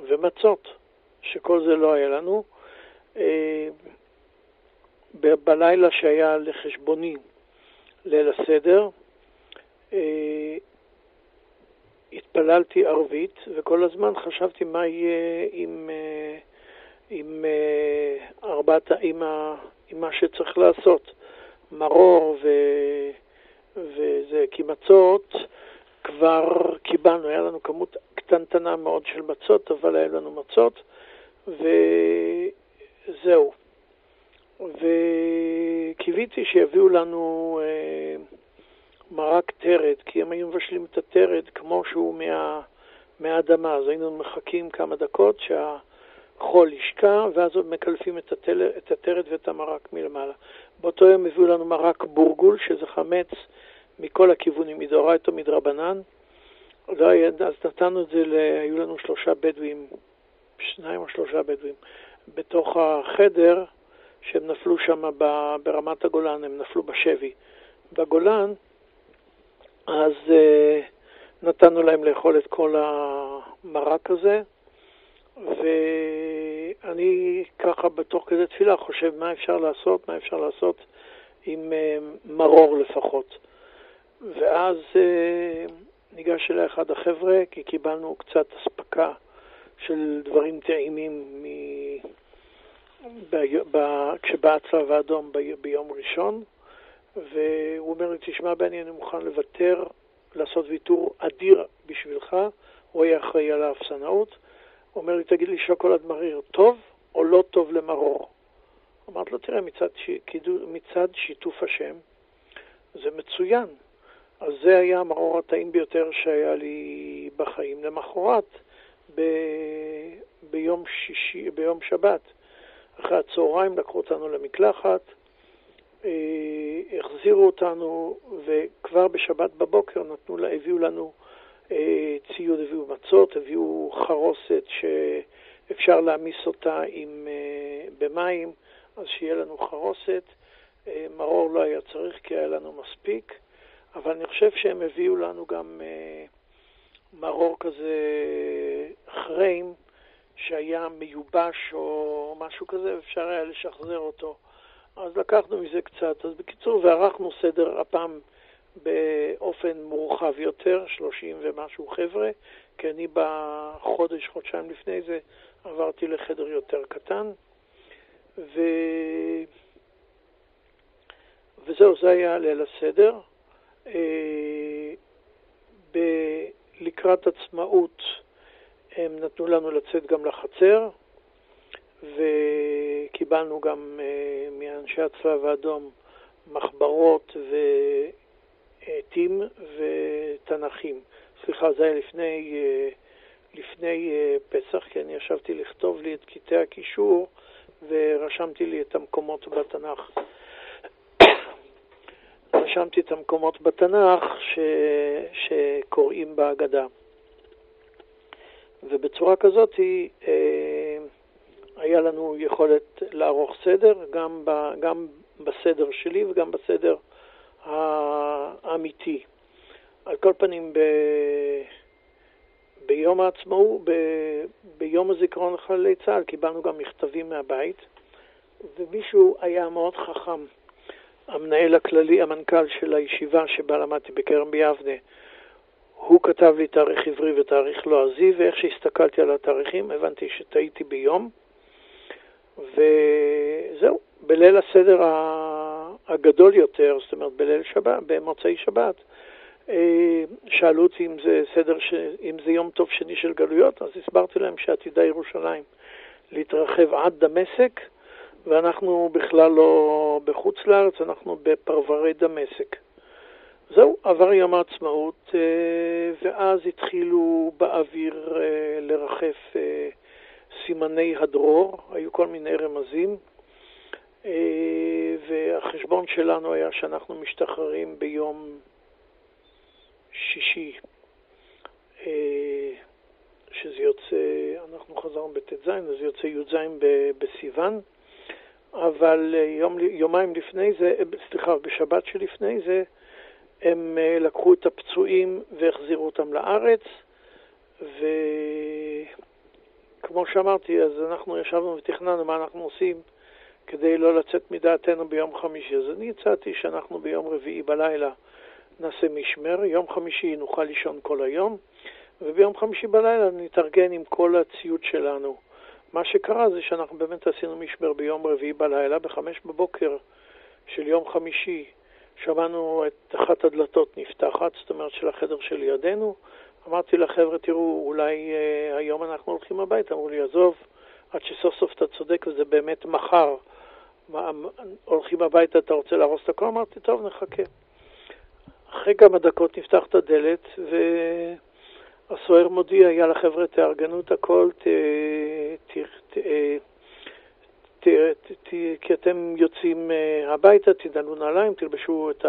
ומצות, שכל זה לא היה לנו. בלילה שהיה לחשבוני ליל הסדר, אה, התפללתי ערבית, וכל הזמן חשבתי מה יהיה עם, אה, עם אה, ארבעת, עם, ה, עם מה שצריך לעשות. מרור ו, וזה, כי מצות כבר קיבלנו, היה לנו כמות קטנטנה מאוד של מצות, אבל היה לנו מצות, וזהו. וקיוויתי שיביאו לנו אה, מרק טרד, כי הם היו מבשלים את הטרד כמו שהוא מה, מהאדמה, אז היינו מחכים כמה דקות שהחול ישקע, ואז עוד מקלפים את, הטל, את הטרד ואת המרק מלמעלה. באותו יום הביאו לנו מרק בורגול, שזה חמץ מכל הכיוונים, מדאורייתא מדרבנן. לא היה, אז נתנו את זה, ל... היו לנו שלושה בדואים, שניים או שלושה בדואים, בתוך החדר. שהם נפלו שם ברמת הגולן, הם נפלו בשבי בגולן, אז uh, נתנו להם לאכול את כל המרק הזה, ואני ככה בתוך כזה תפילה חושב מה אפשר לעשות, מה אפשר לעשות עם uh, מרור לפחות. ואז uh, ניגש אליי אחד החבר'ה, כי קיבלנו קצת אספקה של דברים טעימים. כשבא הצלב האדום ביום ראשון, והוא אומר לי, תשמע בני, אני מוכן לוותר, לעשות ויתור אדיר בשבילך, הוא היה אחראי על האפסנאות. הוא אומר לי, תגיד לי, שוקולד מריר טוב או לא טוב למרור? אמרתי לו, תראה, מצד, ש... מצד שיתוף השם, זה מצוין. אז זה היה המרור הטעים ביותר שהיה לי בחיים. למחרת, ב... ביום, שישי, ביום שבת, אחרי הצהריים לקחו אותנו למקלחת, אה, החזירו אותנו, וכבר בשבת בבוקר נתנו לה, הביאו לנו אה, ציוד, הביאו מצות, הביאו חרוסת שאפשר להעמיס אותה עם, אה, במים, אז שיהיה לנו חרוסת. אה, מרור לא היה צריך כי היה לנו מספיק, אבל אני חושב שהם הביאו לנו גם מרור כזה חריים שהיה מיובש או משהו כזה, אפשר היה לשחזר אותו. אז לקחנו מזה קצת. אז בקיצור, וערכנו סדר הפעם באופן מורחב יותר, 30 ומשהו חבר'ה, כי אני בחודש, חודשיים לפני זה, עברתי לחדר יותר קטן. ו... וזהו, זה היה ליל הסדר. אה, ב... לקראת עצמאות הם נתנו לנו לצאת גם לחצר, וקיבלנו גם אה, מאנשי הצלב האדום מחברות ועטים ותנ"כים. סליחה, זה היה לפני, אה, לפני אה, פסח, כי אני ישבתי לכתוב לי את קטעי הקישור ורשמתי לי את המקומות בתנ"ך. [coughs] רשמתי את המקומות בתנ"ך ש... שקוראים בהגדה. ובצורה כזאת אה, היה לנו יכולת לערוך סדר, גם, ב, גם בסדר שלי וגם בסדר האמיתי. על כל פנים, ב, ביום העצמאות, ב, ביום הזיכרון לחללי צה"ל, קיבלנו גם מכתבים מהבית, ומישהו היה מאוד חכם, המנהל הכללי, המנכ"ל של הישיבה שבה למדתי בכרם ביבנה, הוא כתב לי תאריך עברי ותאריך לועזי, לא ואיך שהסתכלתי על התאריכים הבנתי שטעיתי ביום, וזהו, בליל הסדר הגדול יותר, זאת אומרת בליל שבת, במוצאי שבת, אה, שאלו אותי אם זה סדר. אם זה יום טוב שני של גלויות, אז הסברתי להם שעתידה ירושלים להתרחב עד דמשק, ואנחנו בכלל לא בחוץ לארץ, אנחנו בפרברי דמשק. זהו, עבר יום העצמאות, אה, ואז התחילו באוויר אה, לרחף אה, סימני הדרור, היו כל מיני רמזים, והחשבון שלנו היה שאנחנו משתחררים ביום שישי, שזה יוצא, אנחנו חזרנו בט"ז, אז זה יוצא י"ז בסיוון, אבל יום, יומיים לפני זה, סליחה, בשבת שלפני זה, הם אה, לקחו את הפצועים והחזירו אותם לארץ, וכמו שאמרתי, אז אנחנו ישבנו ותכננו מה אנחנו עושים כדי לא לצאת מדעתנו ביום חמישי. אז אני הצעתי שאנחנו ביום רביעי בלילה נעשה משמר, יום חמישי נוכל לישון כל היום, וביום חמישי בלילה נתארגן עם כל הציוד שלנו. מה שקרה זה שאנחנו באמת עשינו משמר ביום רביעי בלילה, בחמש בבוקר של יום חמישי. שמענו את אחת הדלתות נפתחת, זאת אומרת של החדר שלידינו. אמרתי לחבר'ה, תראו, אולי אה, היום אנחנו הולכים הביתה. אמרו לי, עזוב, עד שסוף סוף אתה צודק וזה באמת מחר. מה, הולכים הביתה, אתה רוצה להרוס את הכל? אמרתי, טוב, נחכה. אחרי כמה דקות נפתח את הדלת, והסוהר מודיע, יאללה חבר'ה, תארגנו את הכל, ת, ת, ת, ת, ת, ת, כי אתם יוצאים אה, הביתה, תדענו נעליים, תלבשו את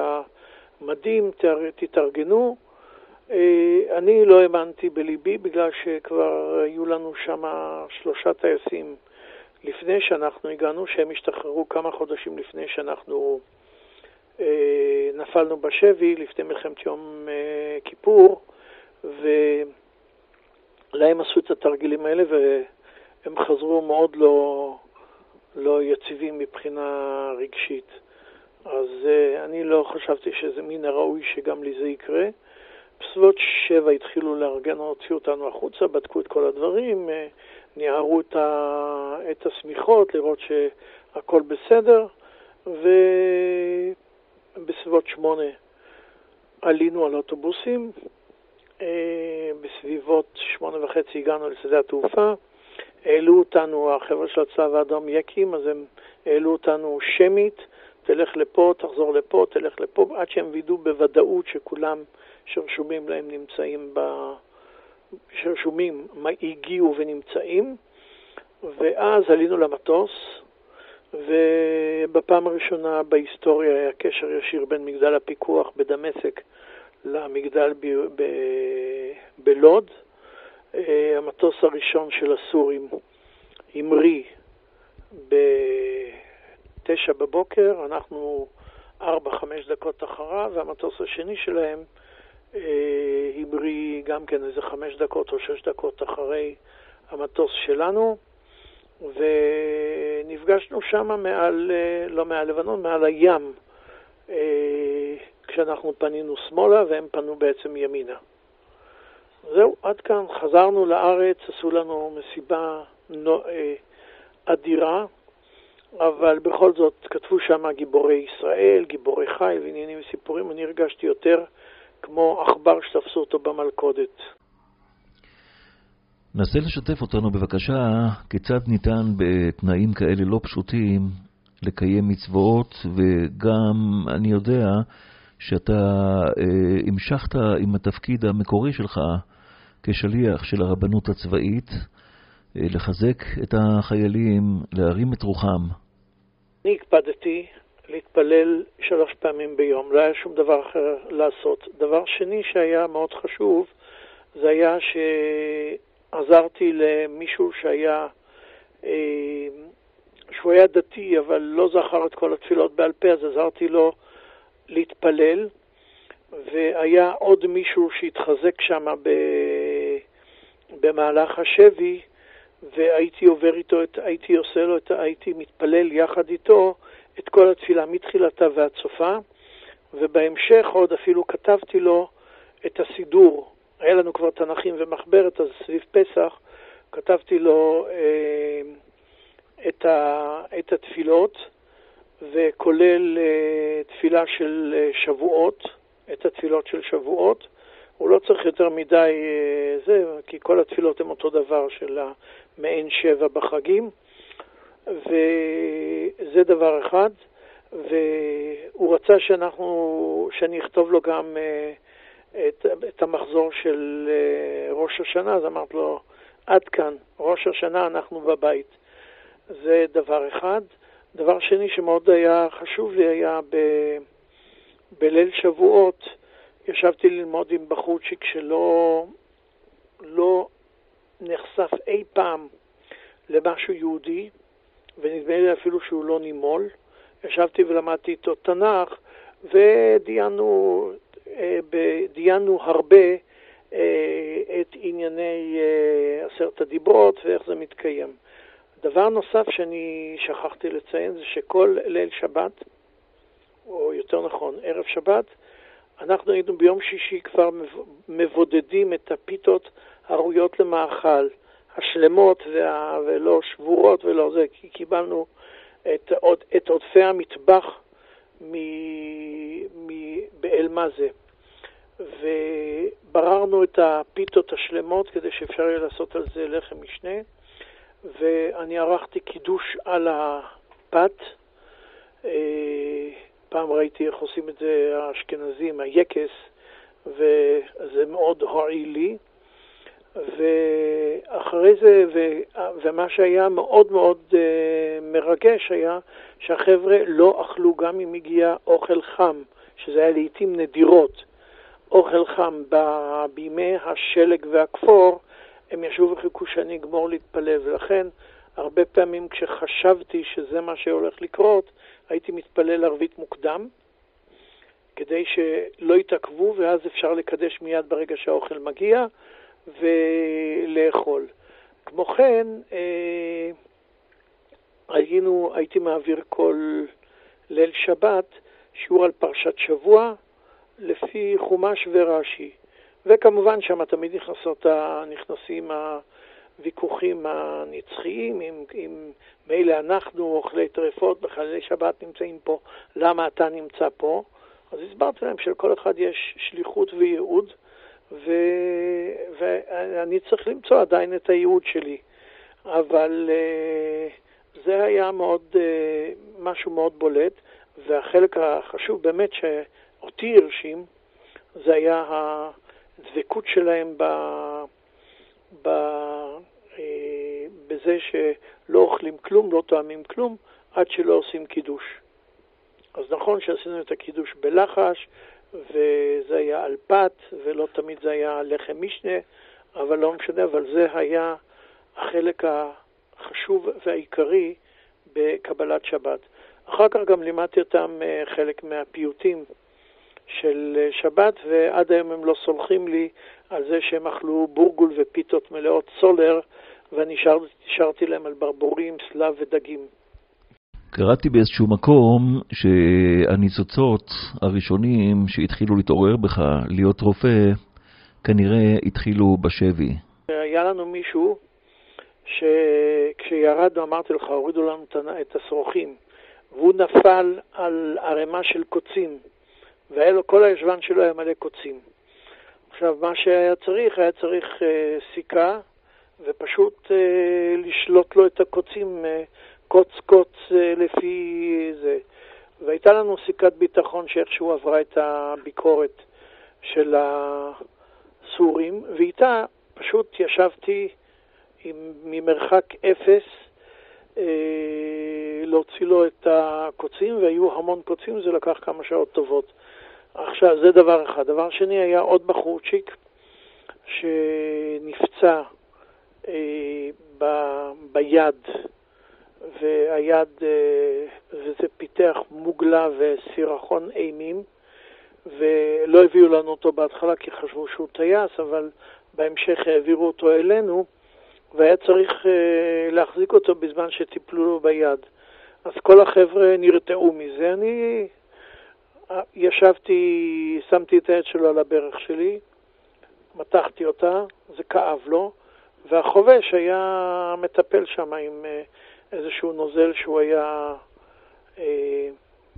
המדים, תתארגנו. אה, אני לא האמנתי בליבי בגלל שכבר היו לנו שם שלושה טייסים לפני שאנחנו הגענו, שהם השתחררו כמה חודשים לפני שאנחנו אה, נפלנו בשבי, לפני מלחמת יום כיפור, ולהם עשו את התרגילים האלה והם חזרו מאוד לא... לא יציבים מבחינה רגשית. אז uh, אני לא חשבתי שזה מן הראוי שגם לי זה יקרה. בסביבות שבע התחילו לארגן, הוציאו אותנו החוצה, בדקו את כל הדברים, uh, ניערו את, ה... את השמיכות, לראות שהכל בסדר, ובסביבות שמונה עלינו על אוטובוסים, uh, בסביבות שמונה וחצי הגענו לשדה התעופה. העלו אותנו, החבר'ה של הצלב האדום יקים, אז הם העלו אותנו שמית, תלך לפה, תחזור לפה, תלך לפה, עד שהם וידאו בוודאות שכולם שרשומים להם נמצאים ב... שרשומים הגיעו ונמצאים, ואז עלינו למטוס, ובפעם הראשונה בהיסטוריה היה קשר ישיר בין מגדל הפיקוח בדמשק למגדל ב- ב- בלוד. המטוס הראשון של הסורים המריא בתשע בבוקר, אנחנו ארבע, חמש דקות אחריו, והמטוס השני שלהם אה, המריא גם כן איזה חמש דקות או שש דקות אחרי המטוס שלנו, ונפגשנו שם מעל, אה, לא מעל לבנון, מעל הים, אה, כשאנחנו פנינו שמאלה והם פנו בעצם ימינה. זהו, עד כאן, חזרנו לארץ, עשו לנו מסיבה אדירה, אבל בכל זאת כתבו שם גיבורי ישראל, גיבורי חי ועניינים וסיפורים, אני הרגשתי יותר כמו עכבר שתפסו אותו במלכודת. נסה לשתף אותנו בבקשה כיצד ניתן בתנאים כאלה לא פשוטים לקיים מצוות, וגם אני יודע שאתה אה, המשכת עם התפקיד המקורי שלך כשליח של הרבנות הצבאית, אה, לחזק את החיילים, להרים את רוחם. אני הקפדתי להתפלל שלוש פעמים ביום, לא היה שום דבר אחר לעשות. דבר שני שהיה מאוד חשוב, זה היה שעזרתי למישהו שהיה, אה, שהוא היה דתי, אבל לא זכר את כל התפילות בעל פה, אז עזרתי לו להתפלל, והיה עוד מישהו שהתחזק שם במהלך השבי, והייתי עובר איתו, הייתי עושה לו, הייתי מתפלל יחד איתו את כל התפילה מתחילתה ועד סופה, ובהמשך עוד אפילו כתבתי לו את הסידור. היה לנו כבר תנכים ומחברת, אז סביב פסח כתבתי לו אה, את, ה, את התפילות, וכולל אה, תפילה של אה, שבועות, את התפילות של שבועות. הוא לא צריך יותר מדי אה, זה, כי כל התפילות הן אותו דבר של המעין שבע בחגים. וזה דבר אחד, והוא רצה שאנחנו, שאני אכתוב לו גם אה, את, את המחזור של אה, ראש השנה, אז אמרתי לו, עד כאן, ראש השנה אנחנו בבית. זה דבר אחד. דבר שני שמאוד היה חשוב לי היה ב, בליל שבועות, ישבתי ללמוד עם בחורצ'יק שלא לא נחשף אי פעם למשהו יהודי, ונדמה לי אפילו שהוא לא נימול. ישבתי ולמדתי איתו תנ"ך, ודיינו אה, הרבה אה, את ענייני אה, עשרת הדיברות ואיך זה מתקיים. דבר נוסף שאני שכחתי לציין זה שכל ליל שבת, או יותר נכון, ערב שבת, אנחנו היינו ביום שישי כבר מבודדים את הפיתות הראויות למאכל. השלמות וה, ולא שבורות ולא זה, כי קיבלנו את, את עודפי המטבח באל-מאזה. ובררנו את הפיתות השלמות כדי שאפשר יהיה לעשות על זה לחם משנה, ואני ערכתי קידוש על הפת. פעם ראיתי איך עושים את זה האשכנזים, היקס, וזה מאוד הועיל לי. ואחרי זה, ו, ומה שהיה מאוד מאוד uh, מרגש היה שהחבר'ה לא אכלו גם אם הגיע אוכל חם, שזה היה לעיתים נדירות, אוכל חם ב, בימי השלג והכפור, הם ישבו וחיכו שאני אגמור להתפלל, ולכן הרבה פעמים כשחשבתי שזה מה שהולך לקרות, הייתי מתפלל ערבית מוקדם, כדי שלא יתעכבו, ואז אפשר לקדש מיד ברגע שהאוכל מגיע. ולאכול. כמו כן, אה, היינו, הייתי מעביר כל ליל שבת שיעור על פרשת שבוע לפי חומש ורש"י. וכמובן שם תמיד נכנסות, נכנסים הוויכוחים הנצחיים, אם, אם מילא אנחנו אוכלי טרפות בחללי שבת נמצאים פה, למה אתה נמצא פה? אז הסברתי להם שלכל אחד יש שליחות וייעוד, ו... ואני צריך למצוא עדיין את הייעוד שלי. אבל uh, זה היה מאוד, uh, משהו מאוד בולט, והחלק החשוב באמת שאותי הרשים, זה היה הדבקות שלהם ב, ב, uh, בזה שלא אוכלים כלום, לא טועמים כלום, עד שלא עושים קידוש. אז נכון שעשינו את הקידוש בלחש, וזה היה על פת, ולא תמיד זה היה לחם משנה, אבל לא משנה, אבל זה היה החלק החשוב והעיקרי בקבלת שבת. אחר כך גם לימדתי אותם אה, חלק מהפיוטים של אה, שבת, ועד היום הם לא סולחים לי על זה שהם אכלו בורגול ופיתות מלאות סולר, ואני שרתי להם על ברבורים, סלב ודגים. קראתי באיזשהו מקום שהניצוצות הראשונים שהתחילו להתעורר בך להיות רופא, כנראה התחילו בשבי. היה לנו מישהו שכשירדנו, אמרתי לך, הורידו לנו את השרוכים, והוא נפל על ערימה של קוצים, והיה לו, כל הישבן שלו היה מלא קוצים. עכשיו, מה שהיה צריך, היה צריך אה, סיכה, ופשוט אה, לשלוט לו את הקוצים אה, קוץ קוץ אה, לפי זה. והייתה לנו סיכת ביטחון שאיכשהו עברה את הביקורת של הסורים, ואיתה פשוט ישבתי עם, ממרחק אפס להוציא לו את הקוצים, והיו המון קוצים, זה לקח כמה שעות טובות. עכשיו, זה דבר אחד. דבר שני, היה עוד בחורצ'יק שנפצע אה, ב, ביד, והיד, אה, וזה פיתח מוגלה וסירחון אימים, ולא הביאו לנו אותו בהתחלה כי חשבו שהוא טייס, אבל בהמשך העבירו אותו אלינו, והיה צריך אה, להחזיק אותו בזמן שטיפלו לו ביד. אז כל החבר'ה נרתעו מזה. אני אה, ישבתי, שמתי את היד שלו על הברך שלי, מתחתי אותה, זה כאב לו, והחובש היה מטפל שם עם אה, איזשהו נוזל שהוא היה אה,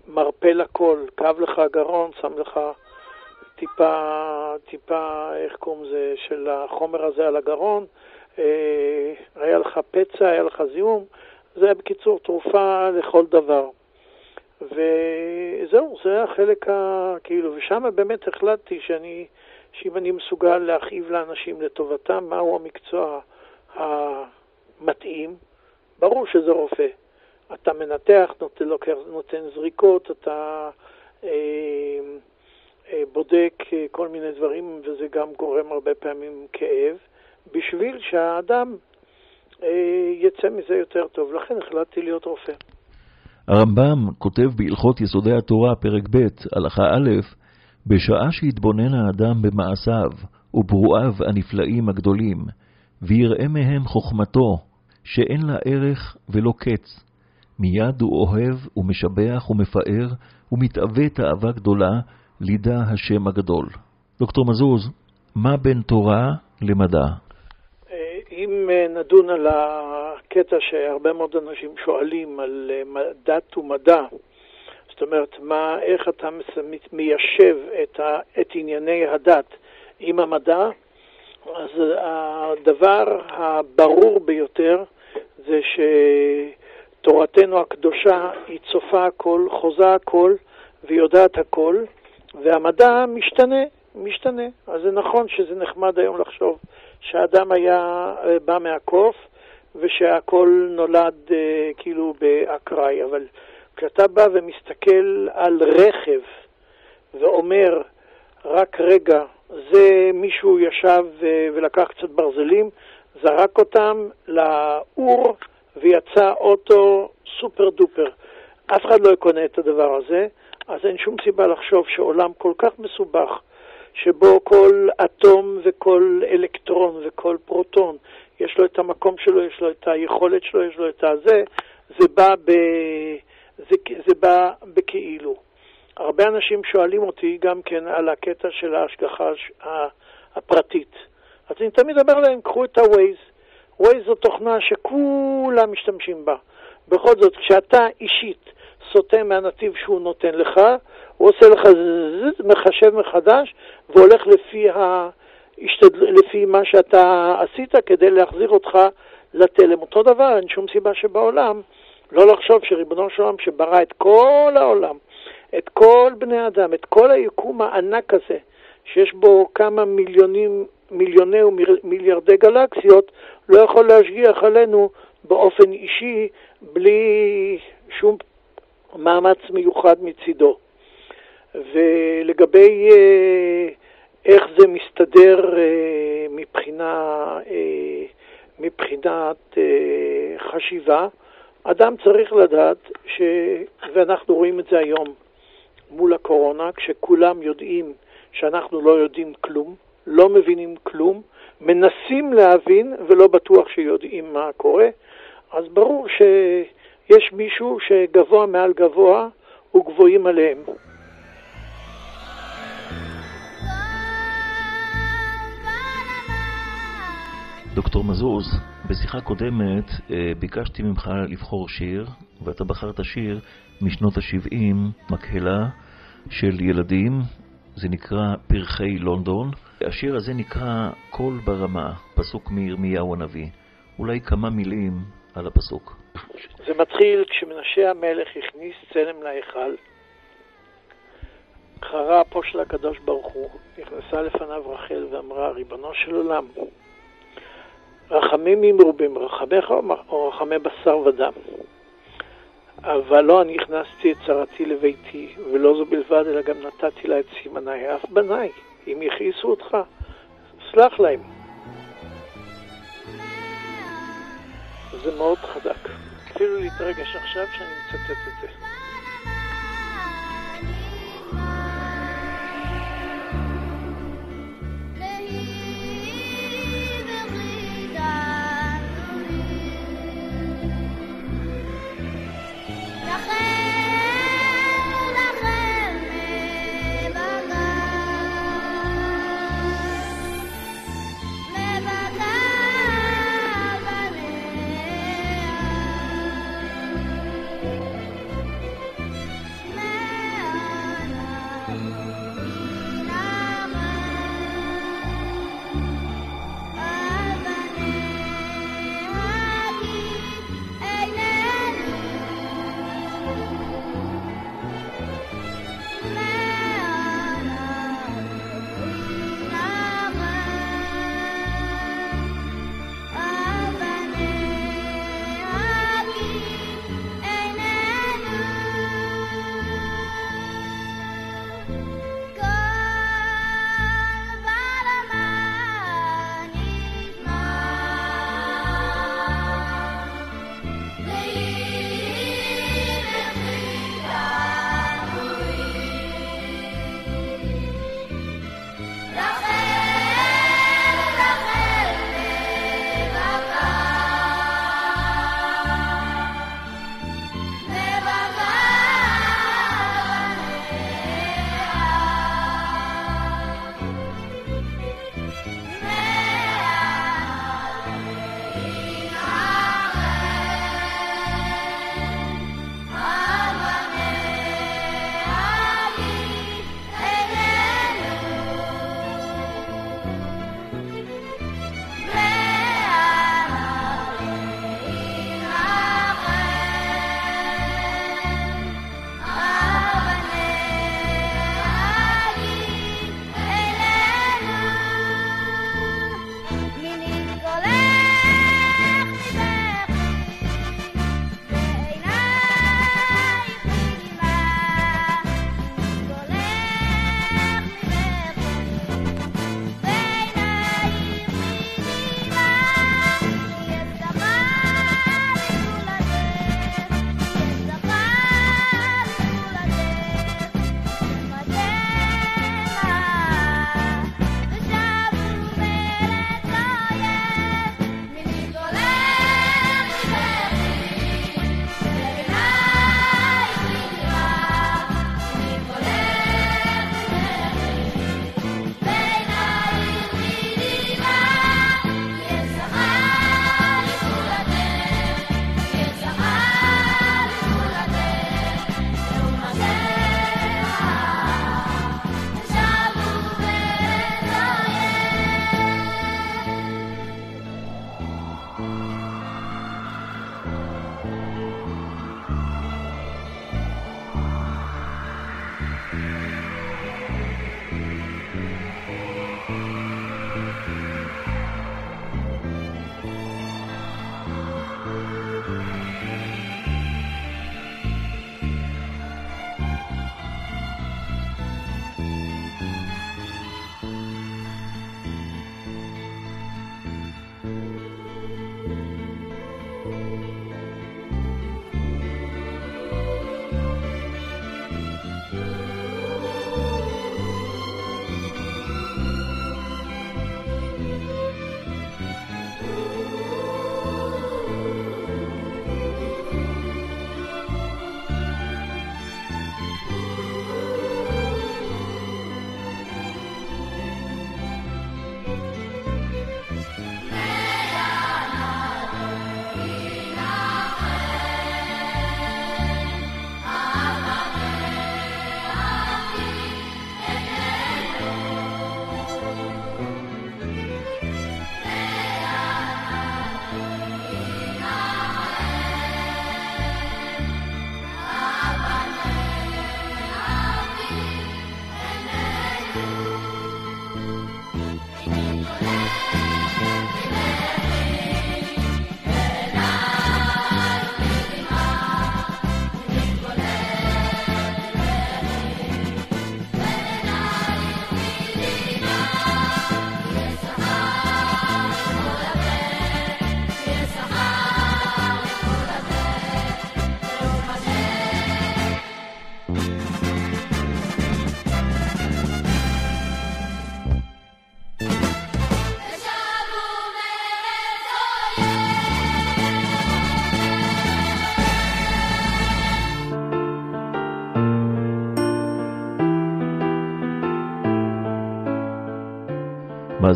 מרפא לכל, כאב לך הגרון, שם לך טיפה, טיפה, איך קוראים לזה, של החומר הזה על הגרון, היה לך פצע, היה לך זיהום, זה היה בקיצור תרופה לכל דבר. וזהו, זה החלק ה... כאילו, ושם באמת החלטתי שאני, שאם אני מסוגל להכאיב לאנשים לטובתם, מהו המקצוע המתאים, ברור שזה רופא. אתה מנתח, נותן, לוקח, נותן זריקות, אתה אה, אה, בודק אה, כל מיני דברים, וזה גם גורם הרבה פעמים כאב. בשביל שהאדם אה, יצא מזה יותר טוב. לכן החלטתי להיות רופא. הרמב"ם כותב בהלכות יסודי התורה, פרק ב', הלכה א', בשעה שהתבונן האדם במעשיו וברואיו הנפלאים הגדולים, ויראה מהם חוכמתו, שאין לה ערך ולא קץ, מיד הוא אוהב ומשבח ומפאר ומתאווה תאווה גדולה, לידע השם הגדול. דוקטור מזוז, מה בין תורה למדע? אם אה, נדון על הקטע שהרבה מאוד אנשים שואלים על אה, דת ומדע, זאת אומרת, מה, איך אתה מיישב את, ה, את ענייני הדת עם המדע, אז הדבר הברור ביותר זה שתורתנו הקדושה היא צופה הכל, חוזה הכל ויודעת הכל, והמדע משתנה, משתנה. אז זה נכון שזה נחמד היום לחשוב שהאדם היה אה, בא מהקוף ושהכול נולד אה, כאילו באקראי, אבל כשאתה בא ומסתכל על רכב ואומר, רק רגע, זה מישהו ישב אה, ולקח קצת ברזלים, זרק אותם לאור ויצא אוטו סופר דופר. אף אחד לא יקונה את הדבר הזה, אז אין שום סיבה לחשוב שעולם כל כך מסובך, שבו כל אטום וכל אלקטרון וכל פרוטון, יש לו את המקום שלו, יש לו את היכולת שלו, יש לו את הזה, זה בא, ב... זה, זה בא בכאילו. הרבה אנשים שואלים אותי גם כן על הקטע של ההשגחה הפרטית. אז אני תמיד אומר להם, קחו את ה-Waze. Waze זו תוכנה שכולם משתמשים בה. בכל זאת, כשאתה אישית סוטה מהנתיב שהוא נותן לך, הוא עושה לך זז, מחשב מחדש, והולך לפי, ההשתדל... לפי מה שאתה עשית כדי להחזיר אותך לתלם. אותו דבר, אין שום סיבה שבעולם לא לחשוב שריבונו של עולם שברא את כל העולם, את כל בני אדם, את כל היקום הענק הזה, שיש בו כמה מיליונים, מיליוני ומיליארדי גלקסיות, לא יכול להשגיח עלינו באופן אישי בלי שום מאמץ מיוחד מצידו. ולגבי אה, איך זה מסתדר אה, מבחינה, אה, מבחינת אה, חשיבה, אדם צריך לדעת, ש... ואנחנו רואים את זה היום מול הקורונה, כשכולם יודעים שאנחנו לא יודעים כלום, לא מבינים כלום, מנסים להבין ולא בטוח שיודעים מה קורה, אז ברור שיש מישהו שגבוה מעל גבוה וגבוהים עליהם. דוקטור מזוז, בשיחה קודמת אה, ביקשתי ממך לבחור שיר, ואתה בחרת שיר משנות ה-70, מקהלה של ילדים, זה נקרא פרחי לונדון. השיר הזה נקרא קול ברמה, פסוק מירמיהו הנביא. אולי כמה מילים על הפסוק. זה מתחיל כשמנשה המלך הכניס צלם להיכל, חרה אפו של הקדוש ברוך הוא, נכנסה לפניו רחל ואמרה, ריבונו של עולם, רחמים ממרובים, רחמך או רחמי בשר ודם. אבל לא אני הכנסתי את צרתי לביתי, ולא זו בלבד, אלא גם נתתי לה את סימניי, אף בניי, אם יכעיסו אותך, סלח להם. זה מאוד חזק. אפילו להתרגש עכשיו שאני מצטט את זה.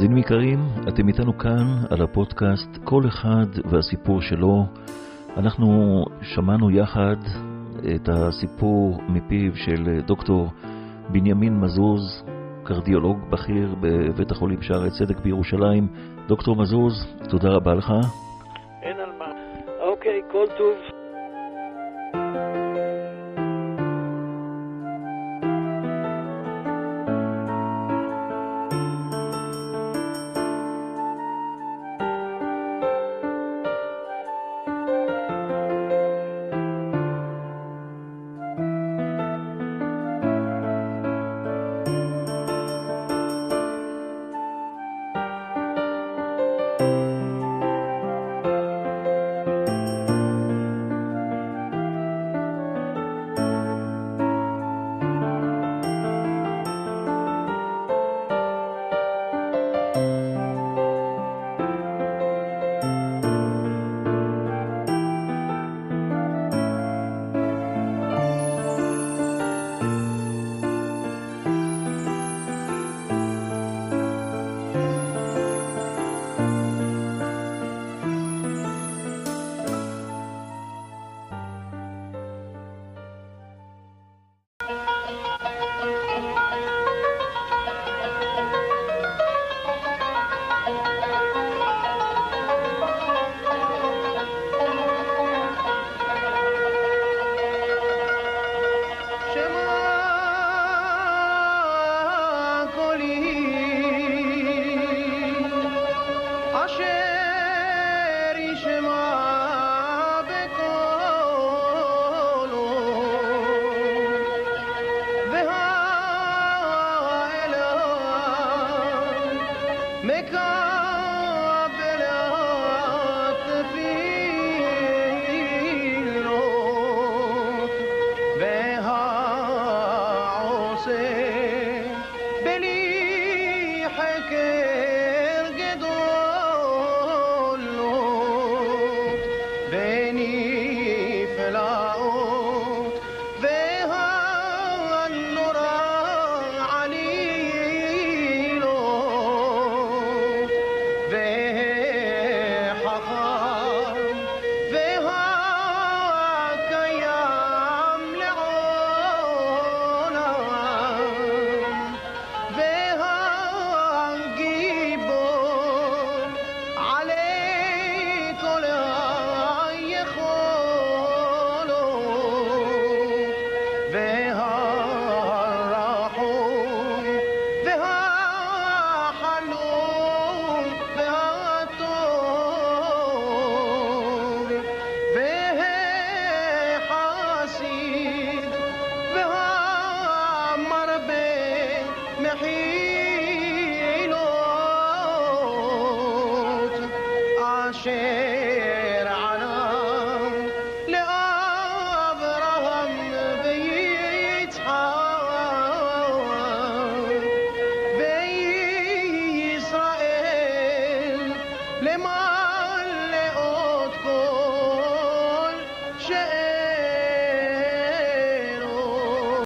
מאזינים יקרים, אתם איתנו כאן על הפודקאסט כל אחד והסיפור שלו. אנחנו שמענו יחד את הסיפור מפיו של דוקטור בנימין מזוז, קרדיולוג בכיר בבית החולים שערי צדק בירושלים. דוקטור מזוז, תודה רבה לך.